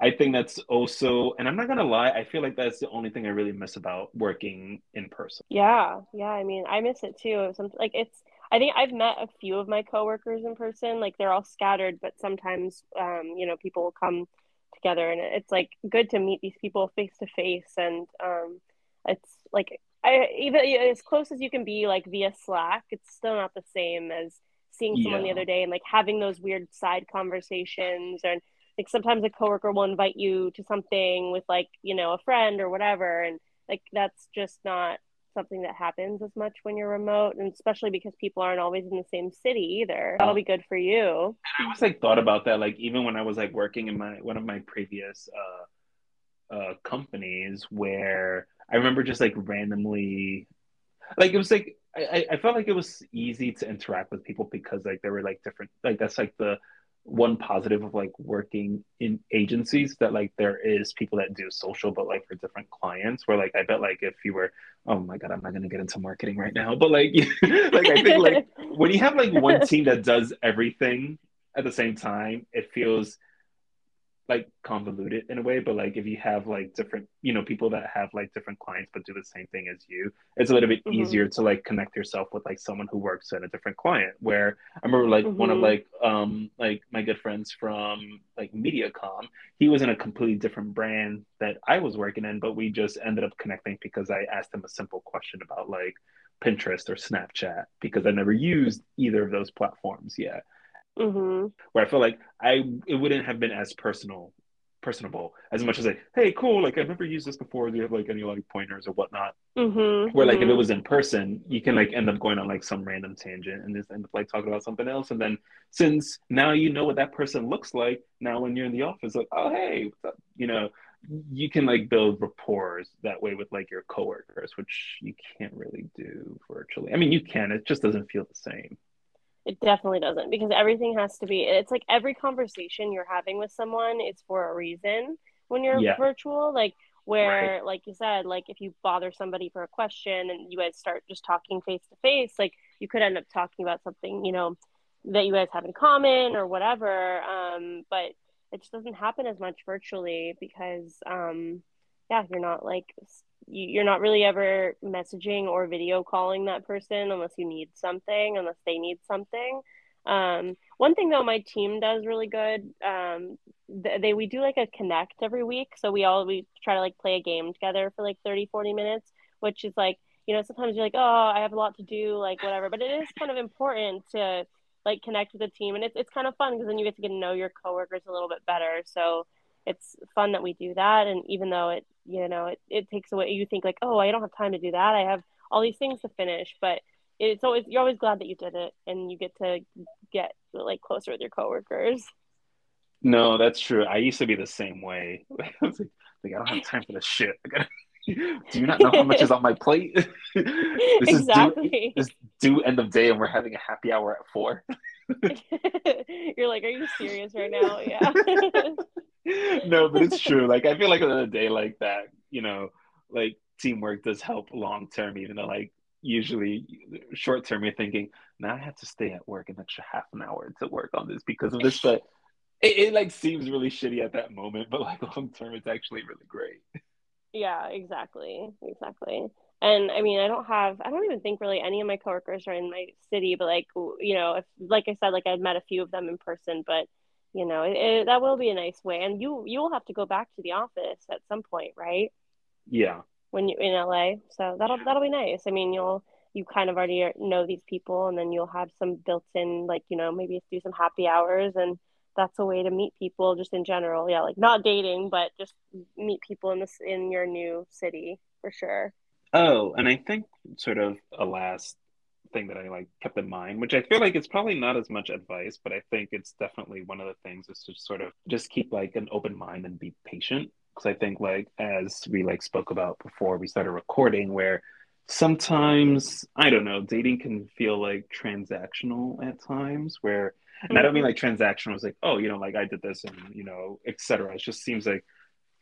I think that's also, and I'm not gonna lie, I feel like that's the only thing I really miss about working in person.
Yeah, yeah. I mean, I miss it too. Some like it's. I think I've met a few of my coworkers in person. Like they're all scattered, but sometimes, um, you know, people will come together, and it's like good to meet these people face to face. And um, it's like I even as close as you can be, like via Slack, it's still not the same as seeing someone
Yeah.
the other day and like having those weird side conversations and like sometimes a coworker will invite you to something with like you know a friend or whatever and like that's just not something that happens as much when you're remote and especially because people aren't always in the same city either. That'll be good for you.
I always like thought about that, like even when I was like working in my one of my previous uh uh companies where I remember just like randomly like it was like I- I felt like it was easy to interact with people because like there were like different like that's like the one positive of like working in agencies that like there is people that do social but like for different clients where like I bet like if you were oh my god I'm not gonna get into marketing right now but like like I think like when you have like one team that does everything at the same time, it feels like convoluted in a way. But like if you have like different, you know, people that have like different clients but do the same thing as you, it's a little bit
Mhm.
easier to like connect yourself with like someone who works at a different client. Where I remember like one of
Mhm.
like um like my good friends from like MediaCom, he was in a completely different brand that I was working in, but we just ended up connecting because I asked him a simple question about like Pinterest or Snapchat because I never used either of those platforms yet.
Hmm
Where I feel like I it wouldn't have been as personal, personable as much as like, hey, cool, like I've never used this before. Do you have like any like pointers or whatnot?
hmm
Where like if it was in person, you can like end up going on like some random tangent and just end up like talking about something else. And then since now you know what that person looks like, now when you're in the office, like, oh hey, you know, you can like build rapport that way with like your coworkers, which you can't really do virtually. I mean, you can, it just doesn't feel the same.
It definitely doesn't because everything has to be, it's like every conversation you're having with someone is for a reason when you're
Yeah.
virtual. Like, where, like you said, like if you bother somebody for a question and you guys start just talking face to face, like you could end up talking about something, you know, that you guys have in common or whatever. Um, but it just doesn't happen as much virtually because, um, yeah, you're not like you're not really ever messaging or video calling that person unless you need something, unless they need something. Um, one thing though, my team does really good. Um, they we do like a connect every week, so we all we try to like play a game together for like 30, 40 minutes, which is like you know sometimes you're like oh I have a lot to do like whatever, but it is kind of important to like connect with the team, and it's it's kind of fun because then you get to get to know your coworkers a little bit better. So it's fun that we do that and even though it you know it, it takes away you think like oh i don't have time to do that i have all these things to finish but it's always you're always glad that you did it and you get to get like closer with your coworkers
No, that's true. I used to be the same way. Like, like, I don't have time for this shit. Do you not know how much is on my plate? this is due,
exactly
this due end of day, and we're having a happy hour at four.
you're like are you serious right now yeah
no, but it's true. Like I feel like on the end of the day, like that, you know, like teamwork does help long term, even though like usually short term you're thinking, now I have to stay at work an extra half an hour to work on this because of this, but it, it like seems really shitty at that moment, but like long term it's actually really great.
Yeah, exactly. Exactly. And I mean, I don't have, I don't even think really any of my coworkers are in my city, but like, you know, if, like I said, like I've met a few of them in person, but you know, it, it, that will be a nice way. And you, you will have to go back to the office at some point, right?
Yeah.
When you're in LA. So that'll, that'll be nice. I mean, you'll, you kind of already know these people and then you'll have some built in, like, you know, maybe do some happy hours and that's a way to meet people just in general. Yeah. Like not dating, but just meet people in this, in your new city for sure.
Oh, and I think sort of a last thing that I like kept in mind, which I feel like it's probably not as much advice, but I think it's definitely one of the things is to sort of just keep like an open mind and be patient. Because I think like as we like spoke about before we started recording, where sometimes I don't know, dating can feel like transactional at times where and I don't mean mm-hmm. like transactional as like, oh, you know, like I did this and you know, etc. It just seems like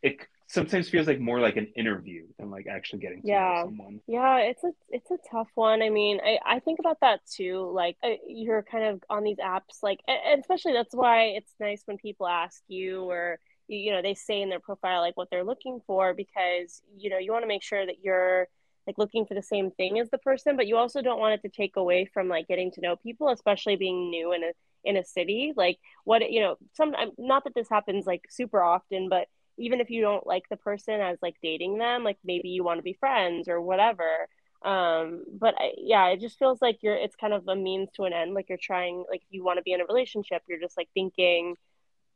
it sometimes feels like more like an interview than like actually getting to
Yeah.
know someone.
Yeah, it's a it's a tough one. I mean, I I think about that too. Like you're kind of on these apps, like, and and especially that's why it's nice when people ask you or you know they say in their profile like what they're looking for because you know you want to make sure that you're like looking for the same thing as the person but you also don't want it to take away from like getting to know people especially being new in a in a city like what you know some not that this happens like super often but even if you don't like the person as like dating them like maybe you want to be friends or whatever um but I, yeah it just feels like you're it's kind of a means to an end like you're trying like if you want to be in a relationship you're just like thinking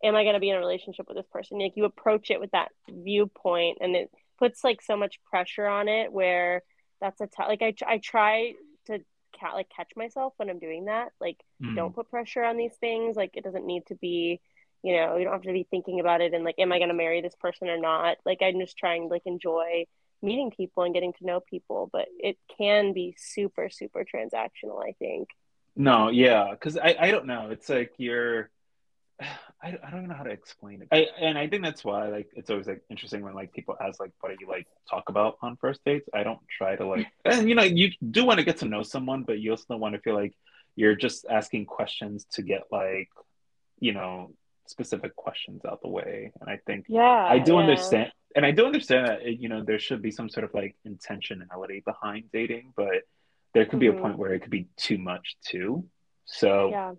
am i going to be in a relationship with this person like you approach it with that viewpoint and it puts like so much pressure on it where that's a t- like I, I try to ca- like catch myself when i'm doing that like mm. don't put pressure on these things like it doesn't need to be you know you don't have to be thinking about it and like am i going to marry this person or not? Like i'm just trying to like enjoy meeting people and getting to know people but it can be super super transactional i think.
No yeah because I, I don't know. It's like you're I, I don't know how to explain it. I, and i think that's why like it's always like interesting when like people ask like what do you like talk about on first dates? I don't try to like and you know you do want to get to know someone but you also don't want to feel like you're just asking questions to get like you know specific questions out the way. And i think
yeah
i do
yeah.
understand and i do understand that you know there should be some sort of like intentionality behind dating but there could be mm-hmm. a point where it could be too much too. So
yeah.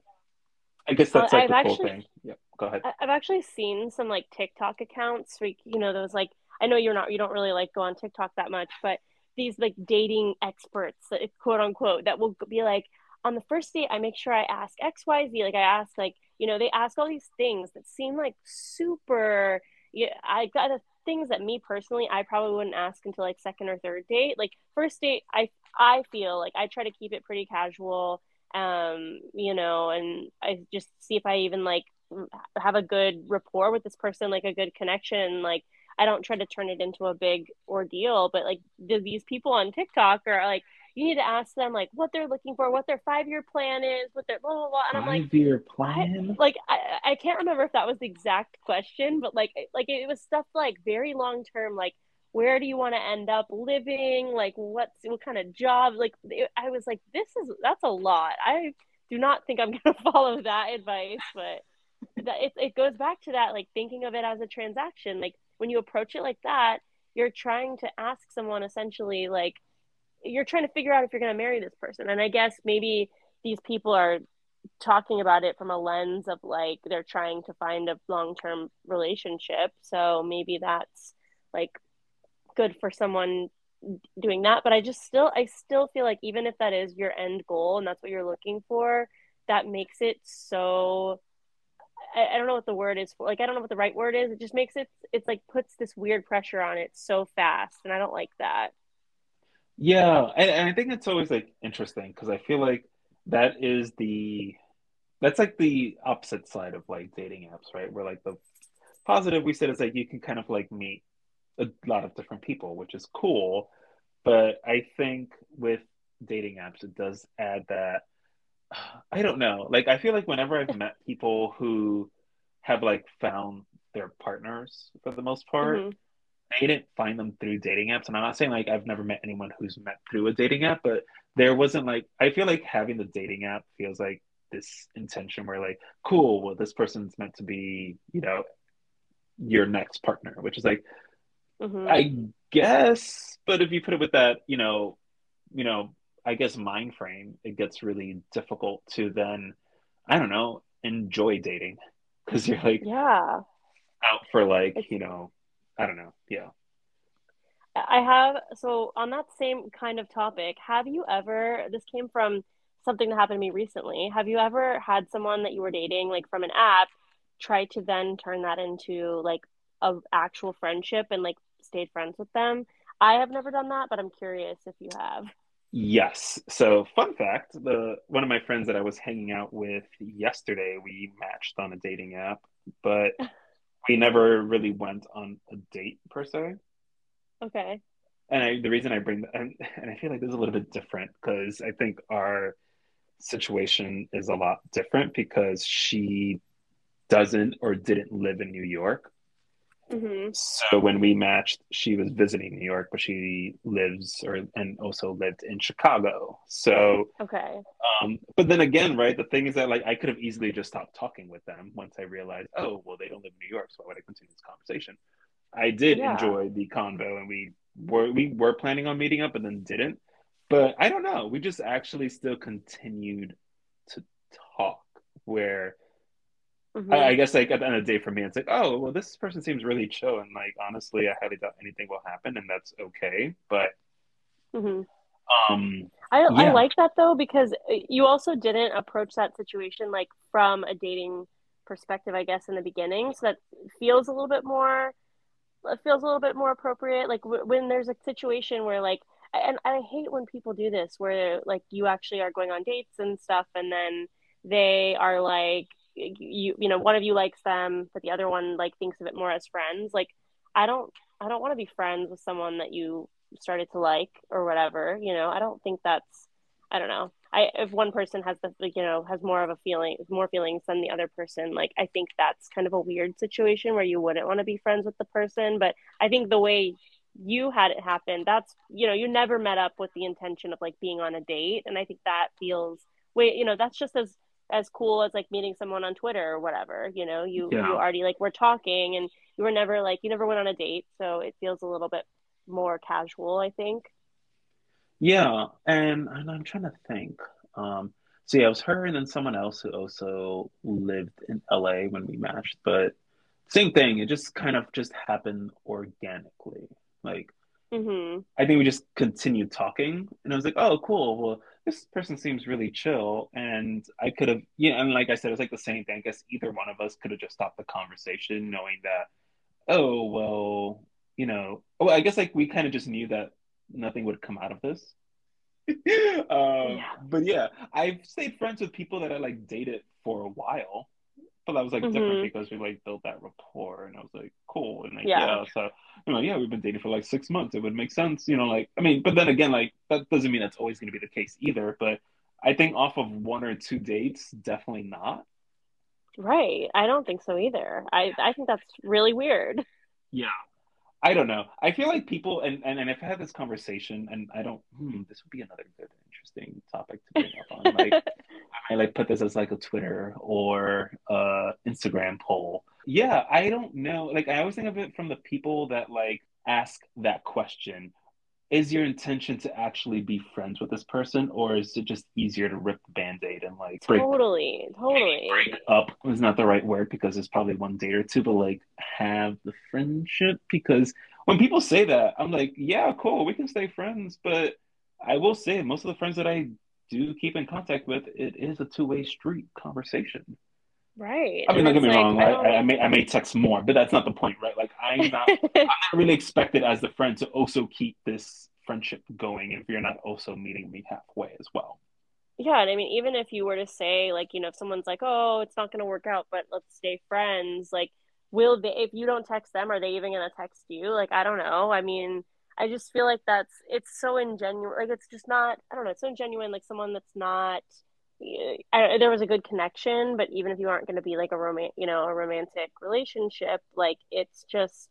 I guess that's like I've the actually, cool thing. Yeah go ahead.
I've actually seen some like tiktok accounts where you know those like i know you're not you don't really like go on tiktok that much but these like dating experts quote unquote that will be like on the first date i make sure i ask xyz like i ask like you know they ask all these things that seem like super yeah i got the things that me personally i probably wouldn't ask until like second or third date. Like first date i i feel like i try to keep it pretty casual um you know and i just see if i even like have a good rapport with this person like a good connection. Like i don't try to turn it into a big ordeal but like these people on tiktok are like you need to ask them like what they're looking for, what their five year plan is, what their blah blah blah. And I'm like,
five year plan.
Like I, I can't remember if that was the exact question, but like like it was stuff like very long term, like where do you want to end up living, like what's what kind of job. Like it, I was like, this is that's a lot. I do not think I'm gonna follow that advice, but that it it goes back to that like thinking of it as a transaction. Like when you approach it like that, you're trying to ask someone essentially like you're trying to figure out if you're going to marry this person. And i guess maybe these people are talking about it from a lens of like they're trying to find a long-term relationship. So maybe that's like good for someone doing that. But i just still i still feel like even if that is your end goal and that's what you're looking for that makes it so I, I don't know what the word is for like i don't know what the right word is. It just makes it it's like puts this weird pressure on it so fast. And i don't like that
yeah, and, and I think it's always like interesting because I feel like that is the that's like the opposite side of like dating apps, right? Where like the positive we said is like you can kind of like meet a lot of different people, which is cool. But I think with dating apps, it does add that I don't know. Like I feel like whenever I've met people who have like found their partners for the most part, mm-hmm. I didn't find them through dating apps. And I'm not saying like I've never met anyone who's met through a dating app, but there wasn't like I feel like having the dating app feels like this intention where like, cool, well, this person's meant to be, you know, your next partner, which is like mm-hmm. I guess, but if you put it with that, you know, you know, I guess mind frame, it gets really difficult to then, I don't know, enjoy dating because you're like,
yeah,
out for like, it's, you know, I don't know. Yeah.
I have so on that same kind of topic, have you ever this came from something that happened to me recently. Have you ever had someone that you were dating like from an app try to then turn that into like a actual friendship and like stayed friends with them? I have never done that, but I'm curious if you have.
Yes. So, fun fact: the one of my friends that I was hanging out with yesterday, we matched on a dating app, but we never really went on a date per se.
Okay.
And I, the reason I bring that, and, and I feel like this is a little bit different because I think our situation is a lot different because she doesn't or didn't live in New York.
Hmm
So when we matched, she was visiting New York, but she lives or and also lived in Chicago. So,
Okay.
um, but then again, right? The thing is that like I could have easily just stopped talking with them once I realized, oh, well, they don't live in New York, so why would I continue this conversation? I did
Yeah.
enjoy the convo, and we were we were planning on meeting up, but then didn't. But I don't know. We just actually still continued to talk. Where
Mhm.
I, I guess like at the end of the day for me, it's like, oh well, this person seems really chill, and like honestly, I highly doubt anything will happen, and that's okay. But
Mhm.
um,
I, I like that though because uh, you also didn't approach that situation like from a dating perspective, I guess, in the beginning. So that feels a little bit more, it feels a little bit more appropriate. Like w- when there's a situation where like, and I hate when people do this where like you actually are going on dates and stuff, and then they are like, you you know, one of you likes them, but the other one like thinks of it more as friends. Like, I don't, I don't want to be friends with someone that you started to like or whatever you know? I don't think that's i don't know. I if one person has the like, you know has more of a feeling more feelings than the other person like i think that's kind of a weird situation where you wouldn't want to be friends with the person. But i think the way you had it happen that's you know you never met up with the intention of like being on a date. And i think that feels wait you know that's just as as cool as like meeting someone on twitter or whatever you know you
Yeah.
you already like were talking and you were never like you never went on a date so it feels a little bit more casual, I think.
yeah, and and I'm trying to think. Um, so yeah, it was her and then someone else who also lived in LA when we matched, but same thing. It just kind of just happened organically. Like
hmm
I think we just continued talking, and I was like, "Oh, cool. Well, this person seems really chill." And I could have, yeah, and like I said, it's like the same thing. I guess either one of us could have just stopped the conversation, knowing that, oh, well, you know, well, I guess like we kind of just knew that nothing would come out of this. um,
Yeah.
But yeah, I've stayed friends with people that I like dated for a while, but that was like different
Mhm.
because we like built that rapport, and I was like, cool, and like
Yeah.
yeah, so you know, yeah, we've been dating for like six months. It would make sense, you know, like I mean, but then again, like that doesn't mean that's always going to be the case either. But I think off of one or two dates, definitely not.
Right. I don't think so either. I I think that's really weird.
Yeah. I don't know. I feel like people, and, and, and if I had this conversation, and I don't, hmm, this would be another good, interesting topic to bring up on. Like, I like put this as like a Twitter or uh Instagram poll. Yeah, I don't know. Like, I always think of it from the people that like ask that question. Is your intention to actually be friends with this person, or is it just easier to rip the band-aid and like break
Totally. Totally.
break up is not the right word because there's probably one date or two, but like have the friendship because when people say that, I'm like, yeah, cool, we can stay friends, but I will say most of the friends that I do keep in contact with, it is a two way street conversation.
Right.
I mean, don't get me
like,
wrong,
I
I, I, may I may text more, but that's not the point, right? Like I'm not I'm not really expected as the friend to also keep this friendship going if you're not also meeting me halfway as well.
Yeah, and I mean, even if you were to say, like, you know, if someone's like, "Oh, it's not going to work out, but let's stay friends," like, will they? If you don't text them, are they even going to text you? Like, I don't know. I mean, I just feel like that's it's so ingenuine. Like, it's just not. I don't know. It's so genuine. Like someone that's not. I, there was a good connection, but even if you aren't going to be like a roman, you know, a romantic relationship, like it's just,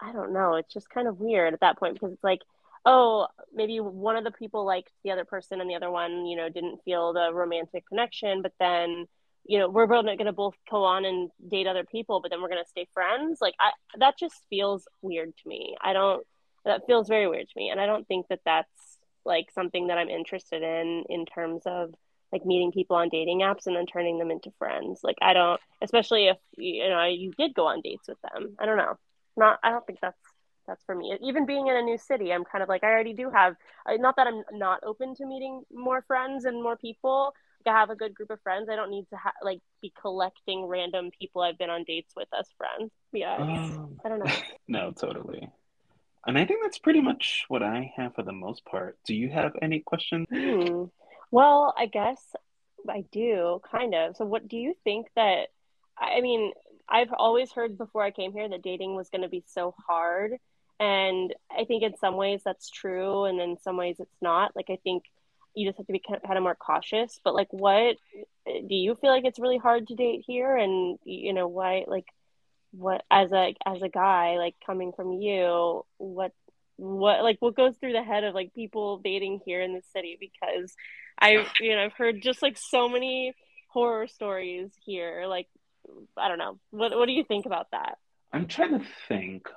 I don't know. It's just kind of weird at that point because it's like oh, maybe one of the people liked the other person and the other one, you know, didn't feel the romantic connection, but then, you know, we're both going to both go on and date other people, but then we're going to stay friends. Like, I, that just feels weird to me. I don't, that feels very weird to me. And I don't think that that's like something that I'm interested in, in terms of like meeting people on dating apps and then turning them into friends. Like, I don't, especially if, you know, you did go on dates with them. I don't know. Not, I don't think that's, that's for me. Even being in a new city, I'm kind of like I already do have. Not that I'm not open to meeting more friends and more people. Have a good group of friends. I don't need to ha- like be collecting random people I've been on dates with as friends. Yeah,
Um,
I don't know.
no, totally. And I think that's pretty much what I have for the most part. Do you have any questions?
Hmm. Well, I guess I do kind of. So, what do you think that? I mean, I've always heard before I came here that dating was going to be so hard. And I think in some ways that's true, and in some ways it's not. Like, I think you just have to be kind of more cautious. But, like, what do you feel like it's really hard to date here? And, you know, why, like, what as a as a guy like coming from you what what like what goes through the head of like people dating here in the city because I you know I've heard just like so many horror stories here like I don't know what what do you think about that
I'm trying to think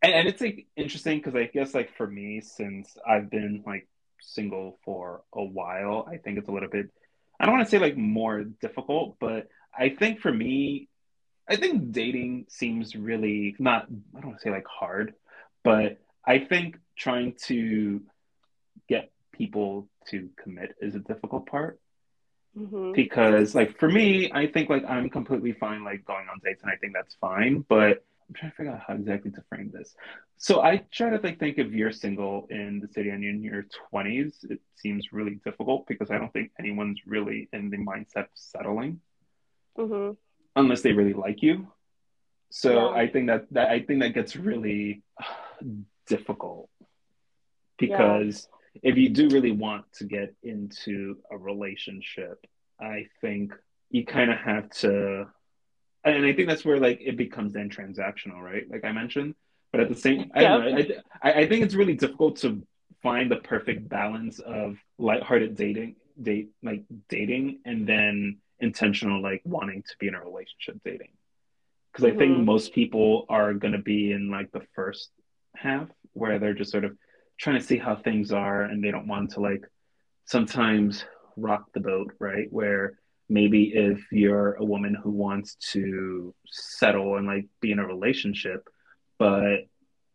and, and it's like interesting because I guess like for me since I've been like single for a while I think it's a little bit I don't want to say like more difficult but I think for me I think dating seems really not I don't want to say like hard but I think trying to get people to commit is a difficult part. Mm-hmm. Because like for me, I think like I'm completely fine like going on dates and I think that's fine, but I'm trying to figure out how exactly to frame this. So I try to like think if you're single in the city and you're in your 20s, it seems really difficult because I don't think anyone's really in the mindset of settling mm-hmm. unless they really like you. So yeah. I think that, that I think that gets really difficult because yeah. if you do really want to get into a relationship, I think you kind of have to, and I think that's where like it becomes then transactional, right? Like I mentioned, but at the same, I don't know, I, I think it's really difficult to find the perfect balance of lighthearted dating, date like dating, and then intentional like wanting to be in a relationship dating because mm-hmm. I think mm-hmm. most people are going to be in like the first half where they're just sort of trying to see how things are and they don't want to like sometimes rock the boat, right? Where maybe if you're a woman who wants to settle and like be in a relationship, but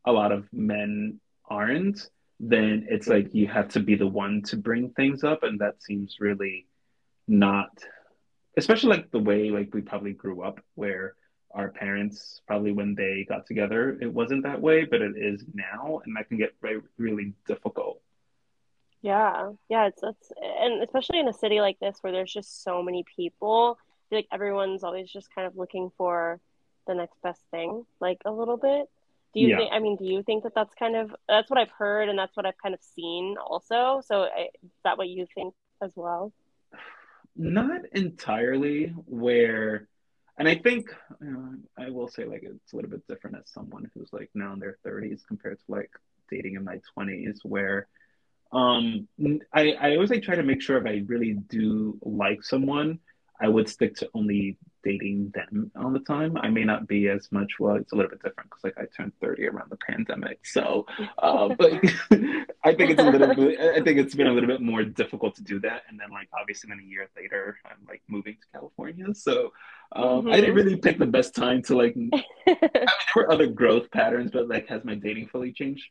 a lot of men aren't, then it's like you have to be the one to bring things up. And that seems really not, especially like the way like we probably grew up where our parents probably when they got together it wasn't that way but it is now and that can get very really difficult
yeah. Yeah it's that's and especially in a city like this where there's just so many people like everyone's always just kind of looking for the next best thing like a little bit. Do you yeah. think i mean do you think that that's kind of that's what i've heard and that's what i've kind of seen also so is that what you think as well?
Not entirely where and I think you know, I will say like it's a little bit different as someone who's like now in their 30s compared to like dating in my 20s, where um I I always like try to make sure if I really do like someone, I would stick to only dating them all the time. I may not be as much. Well, it's a little bit different because like I turned thirty around the pandemic, so uh, but I think it's a little bit. I think it's been a little bit more difficult to do that. And then like obviously, then a year later, I'm like moving to California, so um, mm-hmm. I didn't really pick the best time to like. I mean, there were other growth patterns, but like, has my dating fully changed?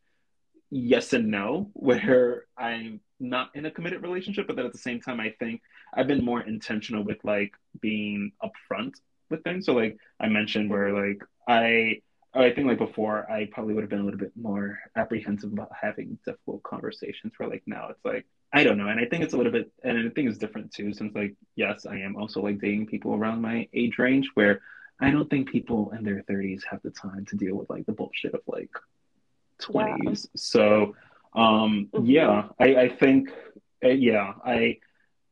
Yes and no. Where I'm not in a committed relationship, but then at the same time, I think I've been more intentional with like being upfront with things. So like I mentioned, where like I oh, I think like before I probably would have been a little bit more apprehensive about having difficult conversations. Where like now it's like I don't know, and I think it's a little bit, and I think it's different too. Since like yes, I am also like dating people around my age range where I don't think people in their 30s have the time to deal with like the bullshit of like 20s. Yeah. So um mm-hmm. yeah i i think uh, yeah i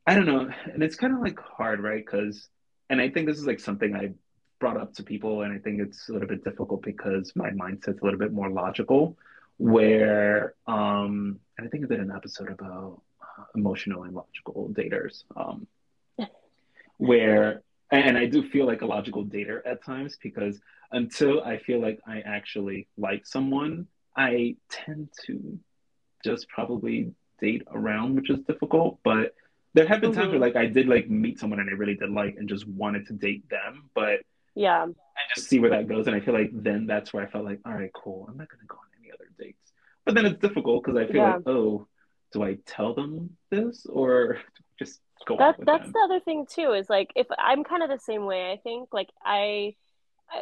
i don't know and it's kind of like hard right because and i think this is like something i brought up to people and i think it's a little bit difficult because my mindset's a little bit more logical where um and i think i did an episode about uh, emotional and logical daters um where and I do feel like a logical dater at times because until I feel like I actually like someone, I tend to just probably date around, which is difficult. But there have been mm-hmm. times where like I did like meet someone and I really did like and just wanted to date them, but
yeah,
and just see where that goes. And I feel like then that's where I felt like, all right, cool. I'm not gonna go on any other dates. But then it's difficult because I feel yeah. like, oh, do I tell them this or just go?
That that's
them?
the other thing too. Is like if I'm kind of the same way. I think like I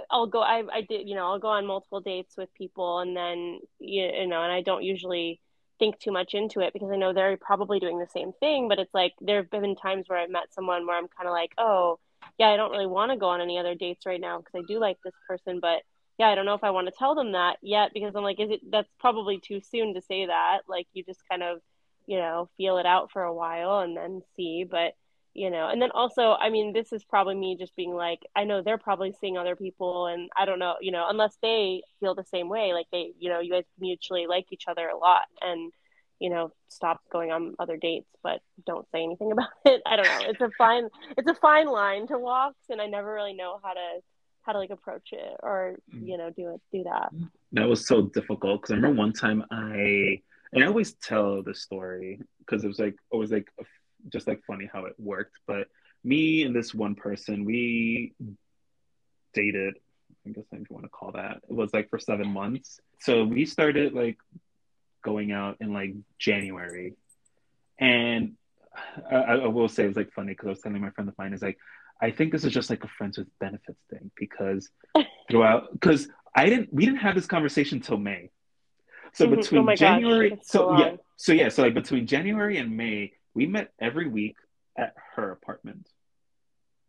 I'll go. I I did. You know, I'll go on multiple dates with people, and then you know, and I don't usually think too much into it because I know they're probably doing the same thing. But it's like there have been times where I've met someone where I'm kind of like, oh, yeah, I don't really want to go on any other dates right now because I do like this person, but yeah, I don't know if I want to tell them that yet because I'm like, is it that's probably too soon to say that. Like you just kind of, you know, feel it out for a while and then see. But you know and then also i mean this is probably me just being like i know they're probably seeing other people and i don't know you know unless they feel the same way like they you know you guys mutually like each other a lot and you know stop going on other dates but don't say anything about it. I don't know. It's a fine it's a fine line to walk and i never really know how to how to like approach it or
Mm.
you know do it do that.
That was so difficult because I remember one time I and I always tell the story because it was like always like a- just like funny how it worked. But me and this one person, we dated. I guess if you want to call that. It was like for seven months. So we started like going out in like January, and I, I will say it was like funny because I was telling my friend of mine is like, I think this is just like a friends with benefits thing because throughout because I didn't we didn't have this conversation till May. So
Mhm. Oh
between
gosh,
January
so
so yeah so yeah so like between January and May we met every week at her apartment.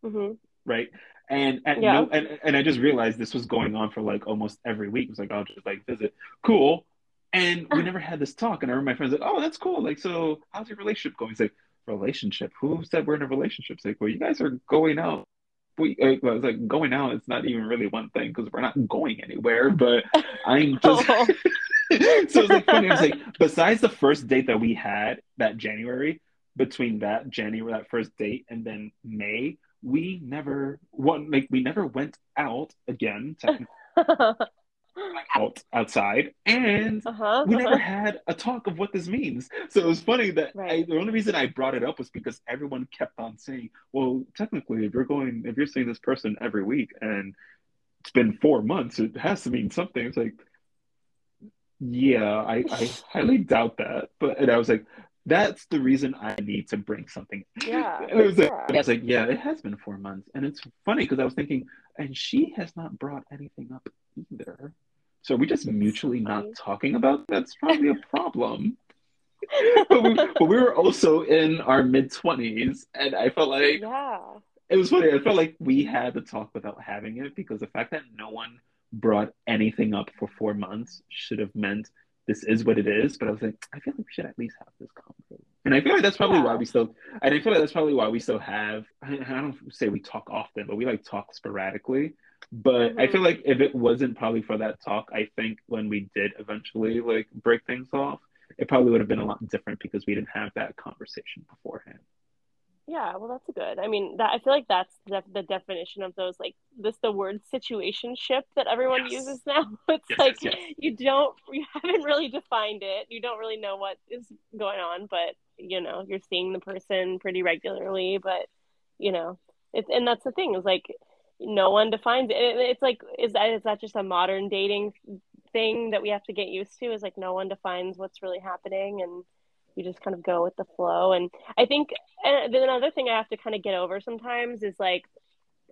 Hmm
right? And at
Yeah.
no and, and I just realized this was going on for like almost every week. It was like I'll just like visit. Cool. And we never had this talk. And I remember my friends like oh that's cool. Like so how's your relationship going? It's like relationship? Who said we're in a relationship? It's like well you guys are going out. We like, well, it's like going out it's not even really one thing because we're not going anywhere but i'm just
Oh.
so it's like funny. I was like besides the first date that we had that january between that january that first date and then may we never one like we never went out again out outside and
uh-huh
we never had a talk of what this means. So it was funny that I, the only reason I brought it up was because everyone kept on saying, "Well, technically, if you're going, if you're seeing this person every week and it's been four months, it has to mean something." It's like, yeah, I, I highly doubt that. But and I was like, that's the reason I need to bring something.
Yeah,
And it was like. I was like, yeah, it has been four months, and it's funny because I was thinking, and she has not brought anything up either. So we just mutually not talking about that's probably a problem. but, we, but we were also in our mid twenties, and I felt like
yeah
it was funny. I felt like we had the talk without having it because the fact that no one brought anything up for four months should have meant this is what it is. But I was like, I feel like we should at least have this conversation. And I feel like that's probably why we still, and I feel like that's probably why we still have, I, I don't say we talk often, but we like talk sporadically. But I
Mhm.
feel like if it wasn't probably for that talk, I think when we did eventually like break things off, it probably would have been a lot different because we didn't have that conversation beforehand.
Yeah, well, that's good. I mean, that I feel like that's the, the definition of those like this the word situationship that everyone
Yes.
uses now. It's
Yes,
like
yes,
you don't you haven't really defined it. You don't really know what is going on, but you know, you're seeing the person pretty regularly, but you know, it's and that's the thing is like no one defines it. It- It's like is that is that just a modern dating thing that we have to get used to? Is like no one defines what's really happening and you just kind of go with the flow. And I think and another thing I have to kind of get over sometimes is like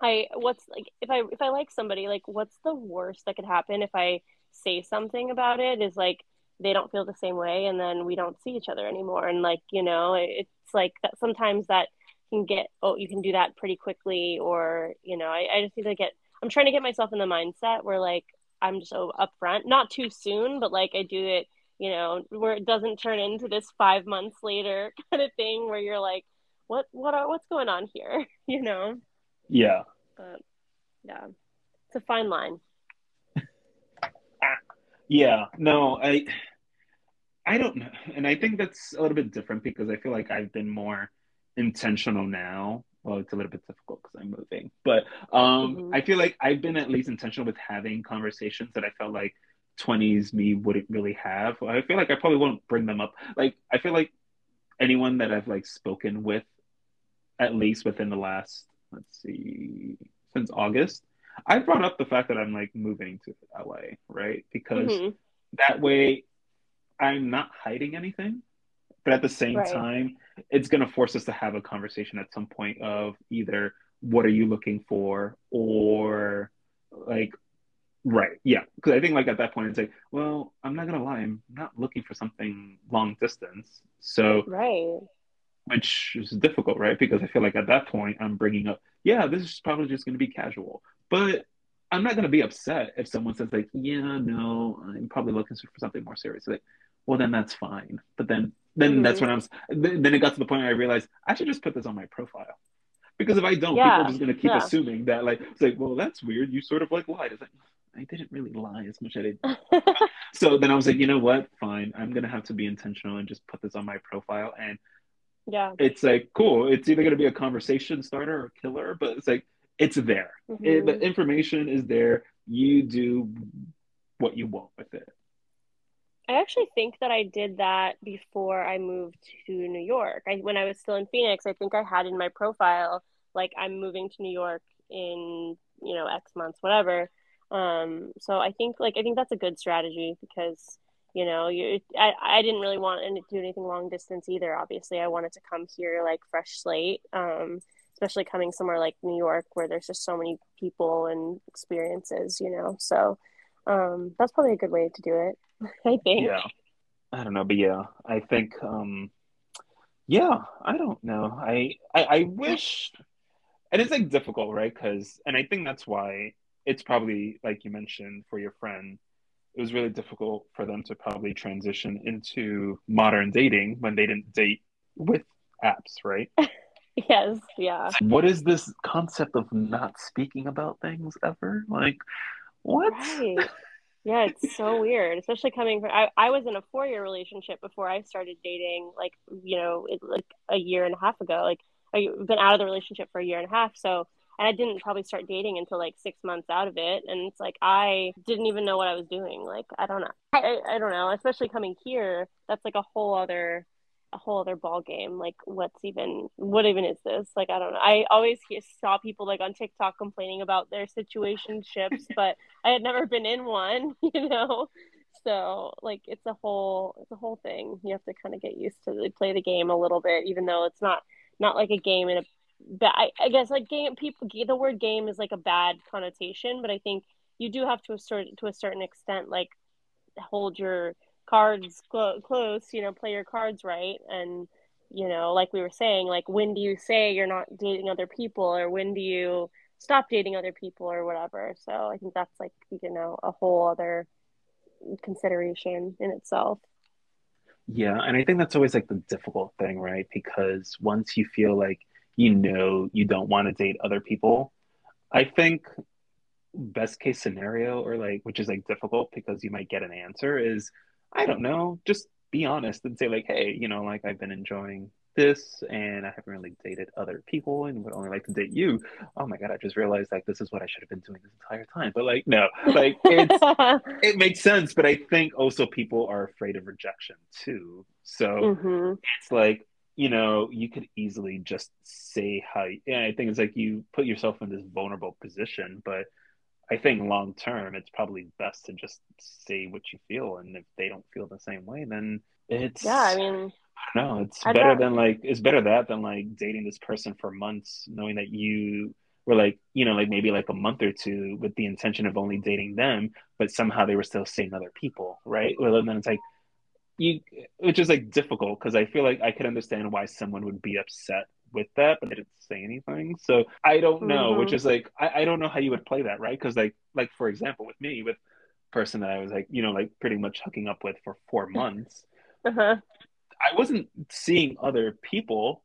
I what's like if I if I like somebody, like what's the worst that could happen if I say something about it is like they don't feel the same way and then we don't see each other anymore and like you know it's like that sometimes that can get oh you can do that pretty quickly or you know I, I just need to get I'm trying to get myself in the mindset where like I'm just so upfront not too soon but like I do it you know where it doesn't turn into this five months later kind of thing where you're like what what are what's going on here you know
Yeah.
but yeah it's a fine line
Yeah, no, I I don't know. And I think that's a little bit different because I feel like I've been more intentional now. Well, it's a little bit difficult because I'm moving, but um,
Mhm.
I feel like I've been at least intentional with having conversations that I felt like 20s me wouldn't really have. I feel like I probably won't bring them up. Like, I feel like anyone that I've like spoken with, at least within the last, let's see, since August, I brought up the fact that I'm like moving to LA, right? Because
Mhm.
that way I'm not hiding anything, but at the same
Right.
time, it's going to force us to have a conversation at some point of either what are you looking for or like, right, yeah. Because I think like at that point, it's like, well, I'm not going to lie, I'm not looking for something long distance. So,
right
which is difficult, right? Because I feel like at that point, I'm bringing up, yeah, this is probably just going to be casual, but I'm not going to be upset if someone says like, yeah, no, I'm probably looking for something more serious. Like, well, then that's fine. But then then
Mhm.
that's when I'm. Then then it got to the point where I realized I should just put this on my profile. Because if I don't,
Yeah,
people are just gonna keep
yeah.
assuming that like it's like, well, that's weird. You sort of like lied. It's like I didn't really lie as much as I did. So then I was like, you know what? Fine. I'm gonna have to be intentional and just put this on my profile. And
yeah.
it's like cool. It's either gonna be a conversation starter or killer, but it's like it's there. Mm-hmm. It- the information is there. You do what you want with it.
I actually think that I did that before I moved to New York. I, when I was still in Phoenix, I think I had in my profile like I'm moving to New York in, you know, X months, whatever. Um, so I think like I think that's a good strategy because, you know, you I, I didn't really want to do anything long distance either. Obviously, I wanted to come here like fresh slate. Um, especially coming somewhere like New York where there's just so many people and experiences, you know. So um, that's probably a good way to do it. I think.
Yeah. I don't know, but yeah, I think um yeah, I don't know. I I, I wish and it's like difficult, right? Cuz and I think that's why it's probably like you mentioned for your friend it was really difficult for them to probably transition into modern dating when they didn't date with apps, right?
Yes, yeah.
What is this concept of not speaking about things ever? Like what?
Right. Yeah, it's so weird, especially coming from I, I was in a four year relationship before I started dating, like, you know, it, like a year and a half ago. Like, I've been out of the relationship for a year and a half. So, and I didn't probably start dating until like six months out of it. And it's like, I didn't even know what I was doing. Like, I don't know. I, I, don't know. Especially coming here, that's like a whole other a whole other ball game. Like, what's even what even is this? Like, I don't know. I always hear, saw people like on TikTok complaining about their situationships, but I had never been in one, you know. So like, it's a whole it's a whole thing. You have to kind of get used to play the game a little bit, even though it's not not like a game in a. But I, I guess like game people the word game is like a bad connotation, but I think you do have to a certain to a certain extent like hold your cards clo- close, you know, play your cards right. And, you know, like we were saying, like when do you say you're not dating other people or when do you stop dating other people or whatever. So I think that's like, you know, a whole other consideration in itself.
Yeah, and I think that's always like the difficult thing, right? Because once you feel like you know you don't want to date other people, I think best case scenario or like which is like difficult because you might get an answer is I don't know, just be honest and say like, hey, you know, like I've been enjoying this and I haven't really dated other people and would only like to date you. Oh my god, I just realized like this is what I should have been doing this entire time. But like no, like it's it makes sense, but I think also people are afraid of rejection too. So
hmm
it's like you know you could easily just say how yeah i think it's like you put yourself in this vulnerable position but i think long term it's probably best to just say what you feel and if they don't feel the same way then it's
Yeah, I mean,
no it's
I'd
better than like it's better that than like dating this person for months knowing that you were like you know like maybe like a month or two with the intention of only dating them but somehow they were still seeing other people right? Well then it's like you which is like difficult because I feel like I could understand why someone would be upset with that, but they didn't say anything. So I don't know,
Mhm.
which is like I, I don't know how you would play that, right? Because like like for example, with me, with person that I was like, you know, like pretty much hooking up with for four months,
uh-huh.
I wasn't seeing other people,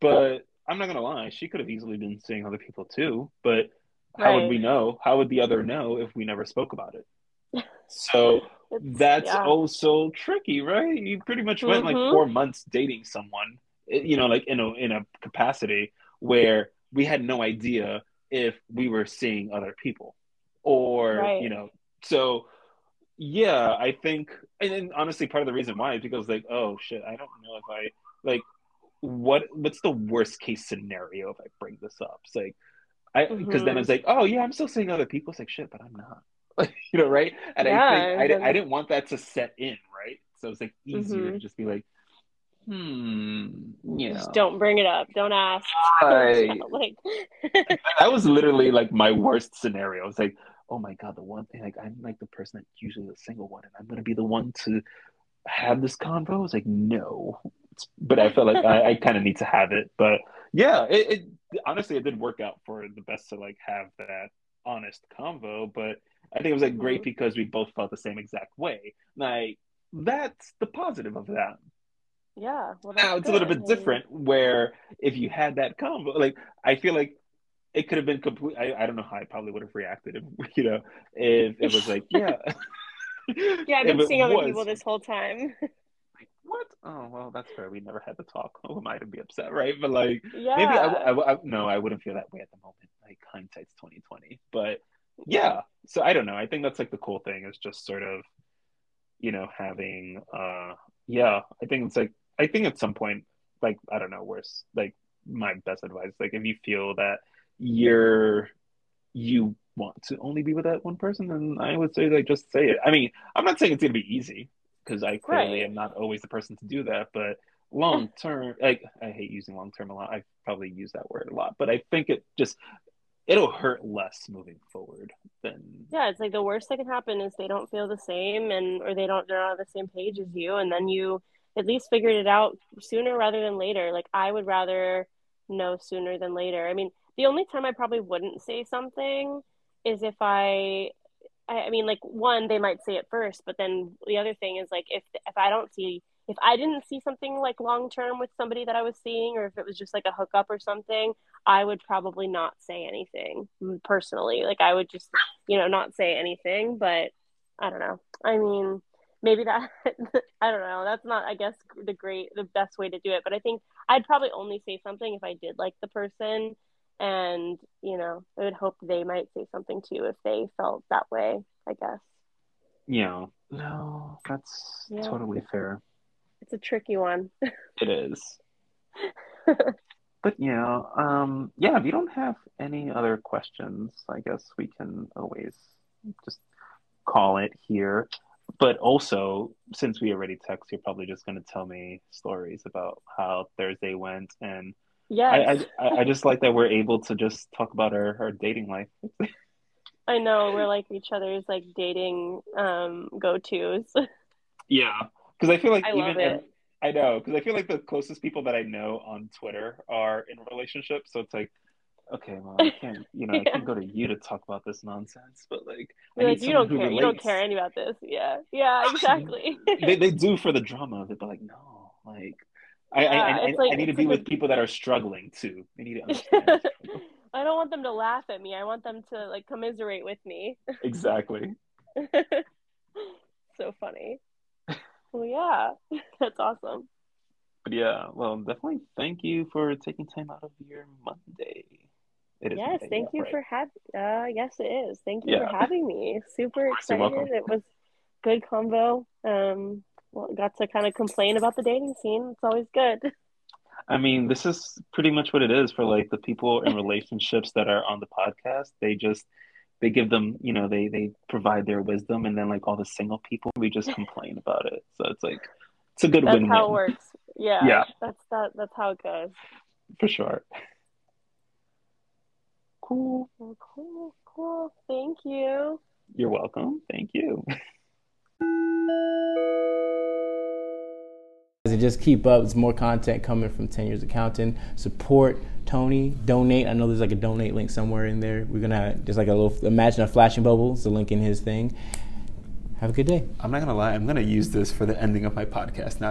but I'm not gonna lie, she could have easily been seeing other people too. But how would we know? How would the other know if we never spoke about it? So
It's-
that's
yeah.
also tricky, right? You pretty much went like
Mhm.
four months dating someone, eh, you know, like in a in a capacity where we had no idea if we were seeing other people, or
Right.
you know, so yeah, I think, and then honestly, part of the reason why is because like, oh shit, I don't know if I like what what's the worst case scenario if I bring this up? It's like I because then
Mhm.
it's like, oh yeah, I'm still seeing other people. It's like shit, but I'm not. you know, right? And I think I, I didn't want that to set in, right? So it's like easier
Mhm.
to just be like, hmm, you
Just don't bring it up. Don't ask.
Right.
like,
That was literally like my worst scenario. It's like, oh my god, the one thing like I'm like the person that's usually the single one, and I'm gonna be the one to have this convo. It's like no, It's- but I felt like I, I kind of need to have it. But yeah, it, it honestly it did work out for the best to like have that honest convo. But I think it was like great
Mhm.
because we both felt the same exact way. Like that's the positive of that.
Yeah. Well,
now it's a little bit different where if you had that combo, like I feel like it could have been complete. I, I don't know how I probably would have reacted if you know if it was like yeah.
yeah, I've been seeing other was, people this whole time.
like what? Oh well, that's fair. We never had the talk. Who am I to be upset, right? But like yeah. maybe I, I, I no, I wouldn't feel that way at the moment. Like hindsight's twenty twenty, but yeah. So I don't know. I think that's like the cool thing is just sort of you know having uh yeah. I think it's like I think at some point like I don't know worse like my best advice like if you feel that you're you want to only be with that one person, then I would say like just say it. I mean, I'm not saying it's gonna be easy because I clearly right. am not always the person to do that, but long term like I hate using long term a lot. I probably use that word a lot, but I think it just it'll hurt less moving forward than
yeah it's like the worst that can happen is they don't feel the same and or they don't they're not on the same page as you and then you at least figured it out sooner rather than later. Like i would rather know sooner than later. I mean the only time I probably wouldn't say something is if I I mean like one they might say it first, but then the other thing is like if if I don't see if I didn't see something like long term with somebody that I was seeing or if it was just like a hookup or something, I would probably not say anything personally. Like I would just, you know, not say anything, but I don't know. I mean, maybe that I don't know. That's not I guess the great the best way to do it, but I think I'd probably only say something if I did like the person and you know i would hope they might say something too if they felt that way i guess
yeah no that's yeah. totally fair
it's a tricky one.
It is. But yeah um yeah if you don't have any other questions i guess we can always just call it here. But also since we already text you're probably just going to tell me stories about how thursday went and
yeah,
I, I, I just like that we're able to just talk about our, our dating life.
I know we're like each other's like dating um go tos.
yeah, because I feel like I even in, I know because I feel like the closest people that I know on Twitter are in relationships, so it's like. Okay, well, I can't, you know, yeah. I can't go to you to talk about this nonsense, but like,
like you don't care, relates. you don't care any about this. Yeah, yeah, exactly.
they they do for the drama of it, but like, no, like, I, yeah, I, I, like, I, need to be like with a... people that are struggling too. I need to understand.
I don't want them to laugh at me. I want them to like commiserate with me.
Exactly.
so funny. Well, yeah, that's awesome.
But yeah, well, definitely thank you for taking time out of your Monday.
It is yes, Monday, thank yeah, you right. for having. Uh, yes, it is. Thank you yeah. for having me. Super excited. It was good convo. Um, well, got to kind of complain about the dating scene. It's always good.
I mean, this is pretty much what it is for like the people in relationships that are on the podcast. They just they give them, you know, they they provide their wisdom, and then like all the single people, we just complain about it. So it's like it's a good
that's
win.
That's how it works. Yeah, yeah. That's that. That's how it goes.
For sure.
Cool. Cool. Cool. Thank you.
You're welcome. Thank you.
Just keep up. There's more content coming from 10 Years and Counting. Support Tony. Donate. I know there's like a donate link somewhere in there. We're gonna just like a little. Imagine a flashing bubble. It's a link in his thing. Have a good day.
I'm not gonna lie. I'm gonna use this for the ending of my podcast now.